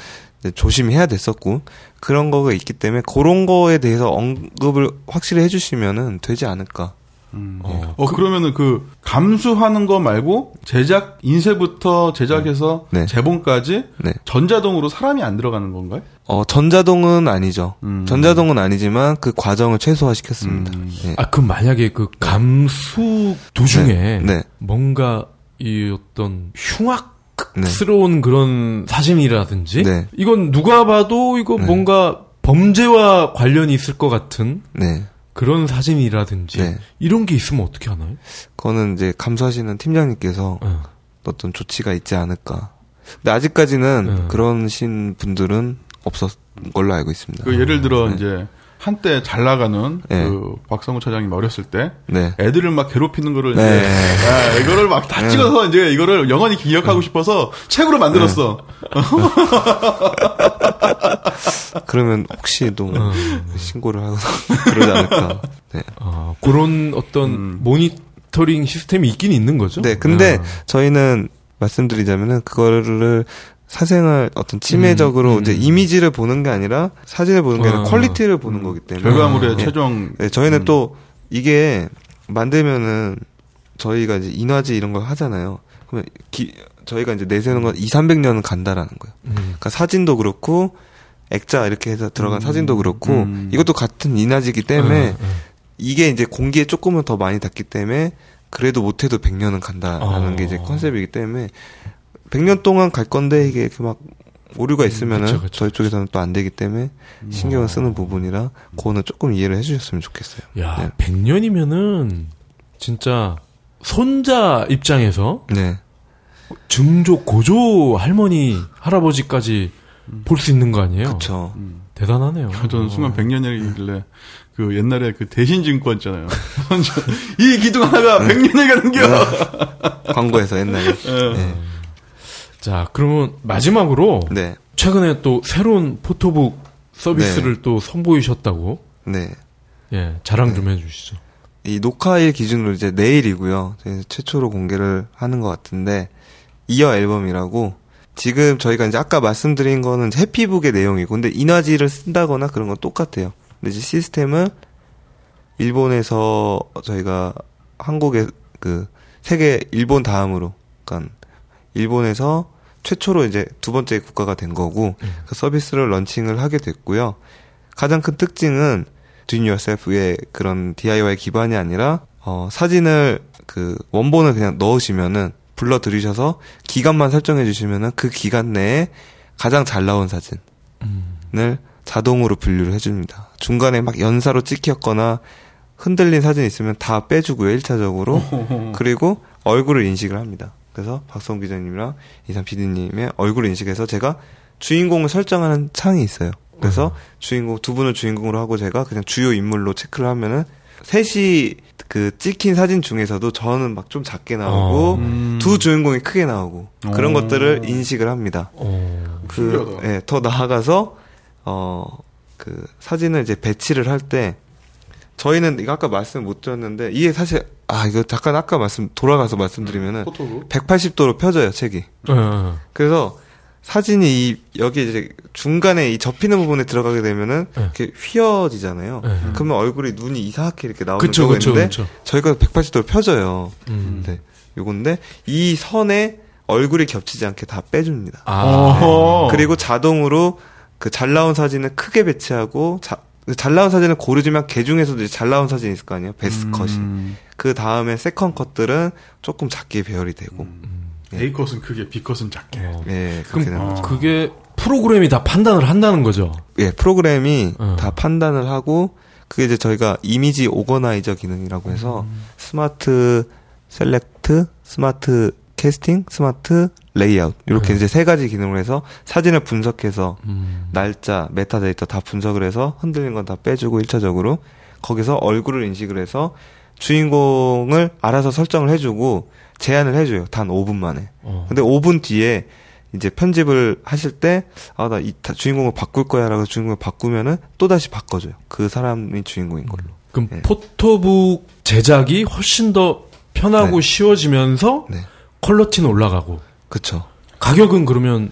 조심해야 됐었고 그런 거가 있기 때문에 그런 거에 대해서 언급을 확실히 해주시면은 되지 않을까. 어, 어, 그, 러면은그 감수하는 거 말고 제작 인쇄부터 제작해서 네. 재본까지 네. 전자동으로 사람이 안 들어가는 건가요? 어, 전자동은 아니죠. 음. 전자동은 아니지만 그 과정을 최소화시켰습니다. 음. 예. 아, 그럼 만약에 그 감수 도중에 네. 네. 뭔가 이 어떤 흉악 스러운 그런 사진이라든지 네. 이건 누가 봐도 이거 네. 뭔가 범죄와 관련이 있을 것 같은 네. 그런 사진이라든지 네. 이런 게 있으면 어떻게 하나요? 그거는 이제 감수하시는 팀장님께서 어. 어떤 조치가 있지 않을까. 근데 아직까지는 네. 그런 신 분들은 없었 걸로 알고 있습니다. 그 예를 들어 네. 이제 한때 잘 나가는 네. 그 박성우 차장님 어렸을 때 네. 애들을 막 괴롭히는 거를 네. 이제 아, 이거를 막 다 찍어서 이제 이거를 영원히 기억하고 싶어서 책으로 만들었어. 그러면 혹시 또 어. 신고를 하거나 그러지 않을까. 네. 아, 그런 어떤 음. 모니터링 시스템이 있긴 있는 거죠? 네, 근데 아. 저희는 말씀드리자면은 그거를 사생활 어떤 침해적으로 음, 음. 이제 이미지를 보는 게 아니라 사진을 보는 게 아니라 어. quality를 보는 거기 때문에 결과물의 네. 최종 네, 저희는 음. 또 이게 만들면은 저희가 이제 인화지 이런 걸 하잖아요. 그러면 기, 저희가 이제 내세우는 건 2, 300년은 간다라는 거예요. 음. 그러니까 사진도 그렇고 액자 이렇게 해서 들어간 음. 사진도 그렇고 음. 이것도 같은 인화지기 때문에 어, 어. 이게 이제 공기에 조금은 더 많이 닿기 때문에 그래도 못해도 100년은 간다라는 어. 게 이제 컨셉이기 때문에 100년 동안 갈 건데 이게 이렇게 막 오류가 있으면은 그쵸, 그쵸, 저희 쪽에서는 또 안 되기 때문에 신경을 어. 쓰는 부분이라 그거는 조금 이해를 해주셨으면 좋겠어요. 야, 네. 100년이면은 진짜 손자 입장에서 네. 증조 고조 할머니 할아버지까지 볼수 있는 거 아니에요? 그쵸. 대단하네요. 저는 순간 100년이길래 그 옛날에 그 대신 증권 있잖아요. 이 기둥 하나가 100년이 가는 겨. 광고에서 옛날에. 예. 네. 자, 그러면 마지막으로 네. 최근에 또 새로운 포토북 서비스를 또 선보이셨다고 네. 예, 자랑 좀 해주시죠. 이 녹화일 기준으로 이제 내일이고요. 최초로 공개를 하는 것 같은데 이어 앨범이라고 지금 저희가 이제 아까 말씀드린 거는 해피북의 내용이고 근데 인화지를 쓴다거나 그런 건 똑같아요. 근데 이제 시스템은 일본에서 저희가 한국에 그 세계 일본 다음으로 그러니까 일본에서 최초로 이제 두 번째 국가가 된 거고 그 서비스를 런칭을 하게 됐고요. 가장 큰 특징은 Do It Yourself의 그런 DIY 기반이 아니라 어, 사진을 그 원본을 그냥 넣으시면은 불러 들이셔서 기간만 설정해 주시면은 그 기간 내에 가장 잘 나온 사진을 자동으로 분류를 해줍니다. 중간에 막 연사로 찍혔거나 흔들린 사진 있으면 다 빼주고요, 1차적으로. 그리고 얼굴을 인식을 합니다. 그래서 박성 기자님이랑 이상 PD님의 얼굴을 인식해서 제가 주인공을 설정하는 창이 있어요. 그래서 주인공 두 분을 주인공으로 하고 제가 그냥 주요 인물로 체크를 하면은 셋이 그 찍힌 사진 중에서도 저는 막 좀 작게 나오고 어. 음. 두 주인공이 크게 나오고 그런 오. 것들을 인식을 합니다. 어, 그. 예, 더 나아가서, 어, 그, 사진을 이제 배치를 할 때, 저희는 이거 아까 말씀 못 드렸는데, 이게 사실, 아, 이거 잠깐 아까 말씀, 돌아가서 말씀드리면은, 포토북. 180도로 펴져요, 책이. 예, 예. 그래서, 사진이 이, 여기 이제 중간에 이 접히는 부분에 들어가게 되면은, 네. 이렇게 휘어지잖아요. 예. 그러면 얼굴이 눈이 이상하게 이렇게 나오는 그쵸, 경우가 그쵸, 있는데, 그쵸. 저희가 180도로 펴져요. 음. 네. 요건데, 이 선에 얼굴이 겹치지 않게 다 빼줍니다. 아, 어허. 그리고 자동으로 그 잘 나온 사진을 크게 배치하고 자, 그 잘 나온 사진을 고르지만 개 중에서도 잘 나온 사진이 있을 거 아니에요. 베스트 컷이. 음. 그 다음에 second 컷들은 조금 작게 배열이 되고. A 컷은 크게, B 컷은 작게. 어. 예, 그렇게 되는 어. 거죠. 그게 프로그램이 다 판단을 한다는 거죠. 예, 프로그램이 어. 다 판단을 하고 그게 이제 저희가 이미지 organizer 기능이라고 해서 smart select, smart 캐스팅, 스마트 레이아웃 이렇게 네. 이제 세 가지 기능을 해서 사진을 분석해서 음. 날짜, 메타데이터 다 분석을 해서 흔들린 건 다 빼주고 1차적으로 거기서 얼굴을 인식을 해서 주인공을 알아서 설정을 해주고 제한을 해줘요. 단 5분 만에. 어. 근데 5분 뒤에 이제 편집을 하실 때, 아, 나 이 주인공을 바꿀 거야. 라고 주인공을 바꾸면은 또다시 바꿔줘요. 그 사람이 주인공인 걸로. 그럼 네. 포토북 제작이 훨씬 더 편하고 네. 쉬워지면서 네. 퀄러티는 올라가고 그쵸. 가격은 그러면?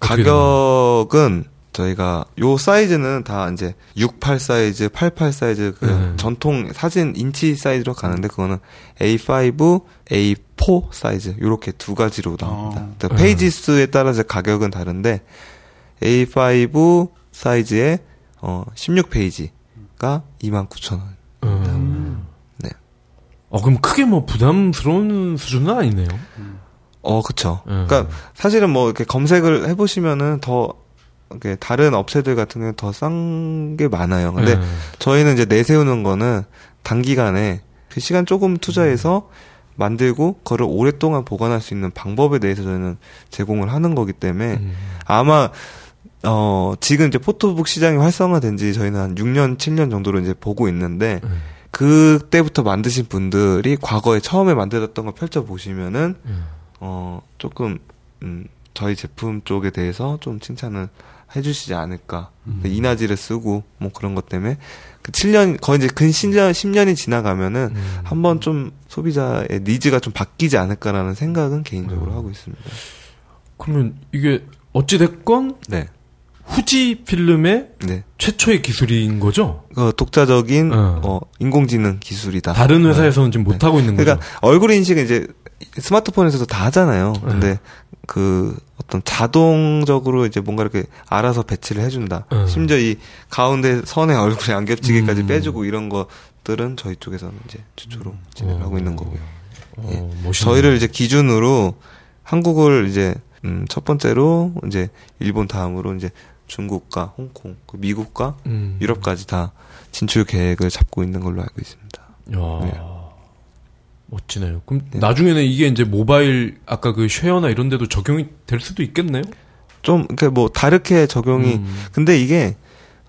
가격은 저희가 요 사이즈는 다 이제 68 사이즈, 88 사이즈 그 네. 전통 사진 인치 사이즈로 가는데 그거는 A5, A4 사이즈 요렇게 두 가지로 나옵니다. 어. 그 페이지 수에 따라서 가격은 다른데 A5 사이즈의 어 16페이지가 29,000원. 음. 네. 어, 그럼 크게 뭐 부담스러운 수준은 아니네요. 어, 그쵸. 음. 그러니까 사실은 뭐 이렇게 검색을 해보시면은 더 이렇게 다른 업체들 같은 경우는 더싼 게 많아요. 근데 네. 저희는 이제 내세우는 거는 단기간에 그 시간 조금 투자해서 만들고 그거를 오랫동안 보관할 수 있는 방법에 대해서 저희는 제공을 하는 거기 때문에 음. 아마 어 지금 이제 포토북 시장이 활성화된 지 저희는 한 6년 7년 정도로 이제 보고 있는데 음. 그때부터 만드신 분들이 과거에 처음에 만들었던 거 펼쳐 보시면은 음. 어 조금 음 저희 제품 쪽에 대해서 좀 칭찬을 해주시지 않을까 음. 그 이나지를 쓰고 뭐 그런 것 때문에 그 7년 거의 이제 근 10년 10년이 지나가면은 음. 한번 좀 소비자의 니즈가 좀 바뀌지 않을까라는 생각은 개인적으로 음. 하고 있습니다. 그러면 이게 어찌 됐건 네, 후지 필름의 네. 최초의 기술인 거죠? 그 독자적인 어. 어, 인공지능 기술이다. 다른 회사에서는 지금 못 하고 있는 거죠? 그러니까 얼굴 인식은 이제 스마트폰에서도 다 하잖아요. 네. 근데 그 어떤 자동적으로 이제 뭔가 이렇게 알아서 배치를 해준다. 네. 심지어 이 가운데 선에 얼굴이 안 겹치게까지 음. 빼주고 이런 것들은 저희 쪽에서는 이제 최초로 진행을 어. 하고 있는 거고요. 어, 예. 저희를 이제 기준으로 한국을 이제 음, 첫 번째로 이제 일본 다음으로 이제 중국과 홍콩, 그 미국과 음. 유럽까지 다 진출 계획을 잡고 있는 걸로 알고 있습니다. 야, 네. 멋지네요. 그럼 네. 나중에는 이게 이제 모바일 아까 그 쉐어나 이런 데도 적용이 될 수도 있겠네요. 좀 이렇게 뭐 다르게 적용이 음. 근데 이게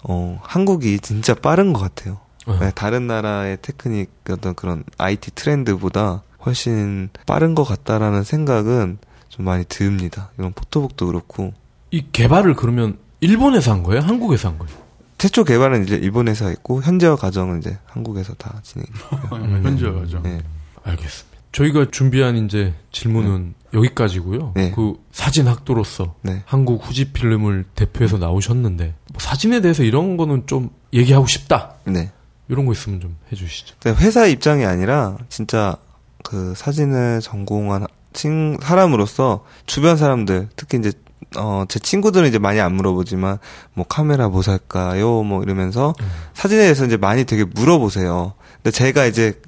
어 한국이 진짜 빠른 것 같아요. 어. 네, 다른 나라의 테크닉 어떤 그런 IT 트렌드보다 훨씬 빠른 것 같다라는 생각은 좀 많이 듭니다. 이런 포토북도 그렇고 이 개발을 그러면 일본에서 한 거예요? 한국에서 한 거예요? 최초 개발은 이제 일본에서 했고 현재와 과정은 이제 한국에서 다 진행. 음. 현지화가죠. 네. 알겠습니다. 저희가 준비한 이제 질문은 여기까지고요. 네. 그 사진 학도로서 네. 한국 후지 필름을 대표해서 나오셨는데 뭐 사진에 대해서 이런 거는 좀 얘기하고 싶다. 네. 이런 거 있으면 좀 해주시죠. 근데 회사 입장이 아니라 진짜 그 사진을 전공한 친 사람으로서 주변 사람들 특히 이제 어 제 친구들은 이제 많이 안 물어보지만 뭐 카메라 뭐 살까요 뭐 이러면서 사진에 대해서 이제 많이 되게 물어보세요. 근데 제가 이제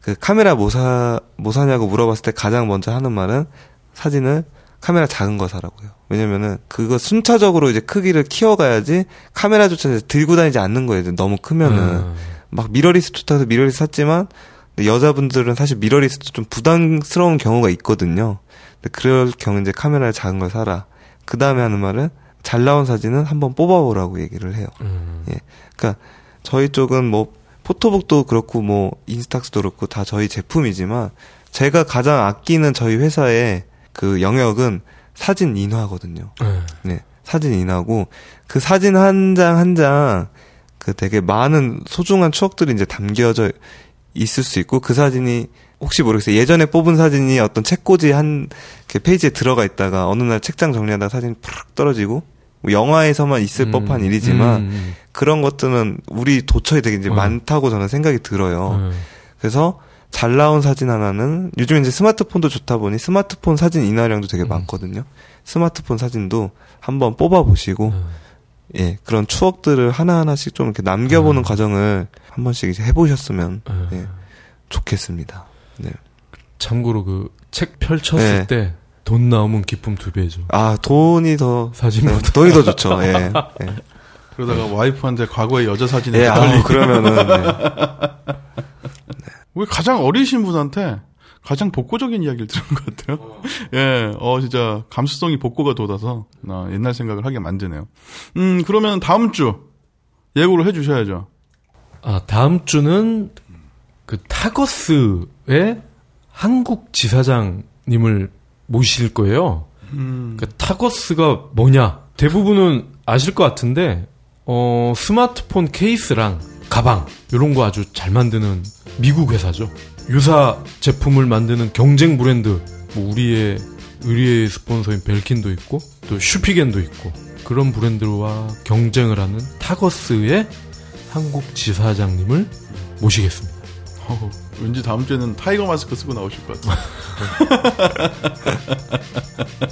그 카메라 뭐 사, 뭐 사냐고 물어봤을 때 가장 먼저 하는 말은 사진을 카메라 작은 거 사라고요. 왜냐면은 그거 순차적으로 이제 크기를 키워가야지 카메라조차 이제 들고 다니지 않는 거예요. 너무 크면은. 음. 막 미러리스트 좋다서 미러리스트 샀지만 여자분들은 사실 미러리스트 좀 부담스러운 경우가 있거든요. 근데 그럴 경우 이제 카메라를 작은 걸 사라. 그 다음에 하는 말은 잘 나온 사진은 한번 뽑아보라고 얘기를 해요. 음. 그러니까 저희 쪽은 뭐 포토북도 그렇고 뭐 인스탁스도 그렇고 다 저희 제품이지만 제가 가장 아끼는 저희 회사의 그 영역은 사진 인화거든요. 네. 네. 사진 인하고 그 사진 한 장 한 장 그 되게 많은 소중한 추억들이 이제 담겨져 있을 수 있고 그 사진이 혹시 모르겠어요. 예전에 뽑은 사진이 어떤 책꽂이 한그 페이지에 들어가 있다가 어느 날 책장 정리하다가 사진이 푸르륵 떨어지고 뭐 영화에서만 있을 음, 법한 일이지만 음, 그런 것들은 우리 도처에 되게 이제 어. 많다고 저는 생각이 들어요. 음. 그래서 잘 나온 사진 하나는 요즘 이제 스마트폰도 좋다 보니 스마트폰 사진 인화량도 되게 음. 많거든요. 스마트폰 사진도 한번 뽑아 보시고 음. 예 그런 추억들을 하나 하나씩 좀 이렇게 남겨보는 음. 과정을 한 번씩 이제 해보셨으면 음. 예, 좋겠습니다. 네. 참고로 그 책 펼쳤을 네. 때돈 나오면 기쁨 두 배죠. 아 돈이 더 네, 사진보다. 돈이 더 좋죠. 예. 예. 그러다가 와이프한테 과거의 여자 사진을 예, 아, 그러면은 네. 왜 가장 어리신 분한테 가장 복고적인 이야기를 들은 것 같아요. 예, 어 진짜 감수성이 복고가 돋아서 나 옛날 생각을 하게 만드네요. 음 그러면 다음 주 예고를 해주셔야죠. 아, 다음 주는 그 타거스의 한국 지사장님을 모실 거예요. 음, 그 타거스가 뭐냐? 대부분은 아실 것 같은데, 어, 스마트폰 케이스랑 가방, 이런 거 아주 잘 만드는 미국 회사죠. 유사 제품을 만드는 경쟁 브랜드, 뭐 우리의, 의리의 스폰서인 벨킨도 있고, 또 슈피겐도 있고, 그런 브랜드와 경쟁을 하는 타거스의 한국 지사장님을 모시겠습니다. 어, 왠지 다음 주에는 타이거 마스크 쓰고 나오실 것 같아요.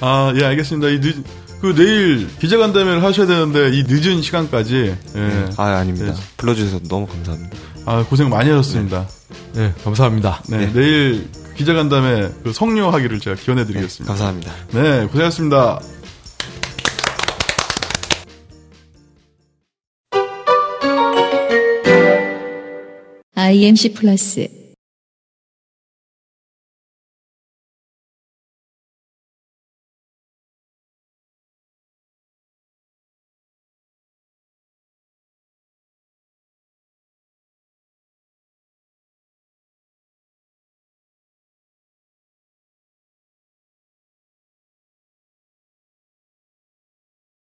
아, 예, 알겠습니다. 이 늦, 그 내일 기자간담회를 하셔야 되는데 이 늦은 시간까지 예. 아, 아닙니다. 네. 불러주셔서 너무 감사합니다. 아, 고생 많이 하셨습니다. 네, 감사합니다. 네, 내일 기자간담회 그 성료하기를 제가 기원해 드리겠습니다. 감사합니다. 네, 고생하셨습니다. IMC 플러스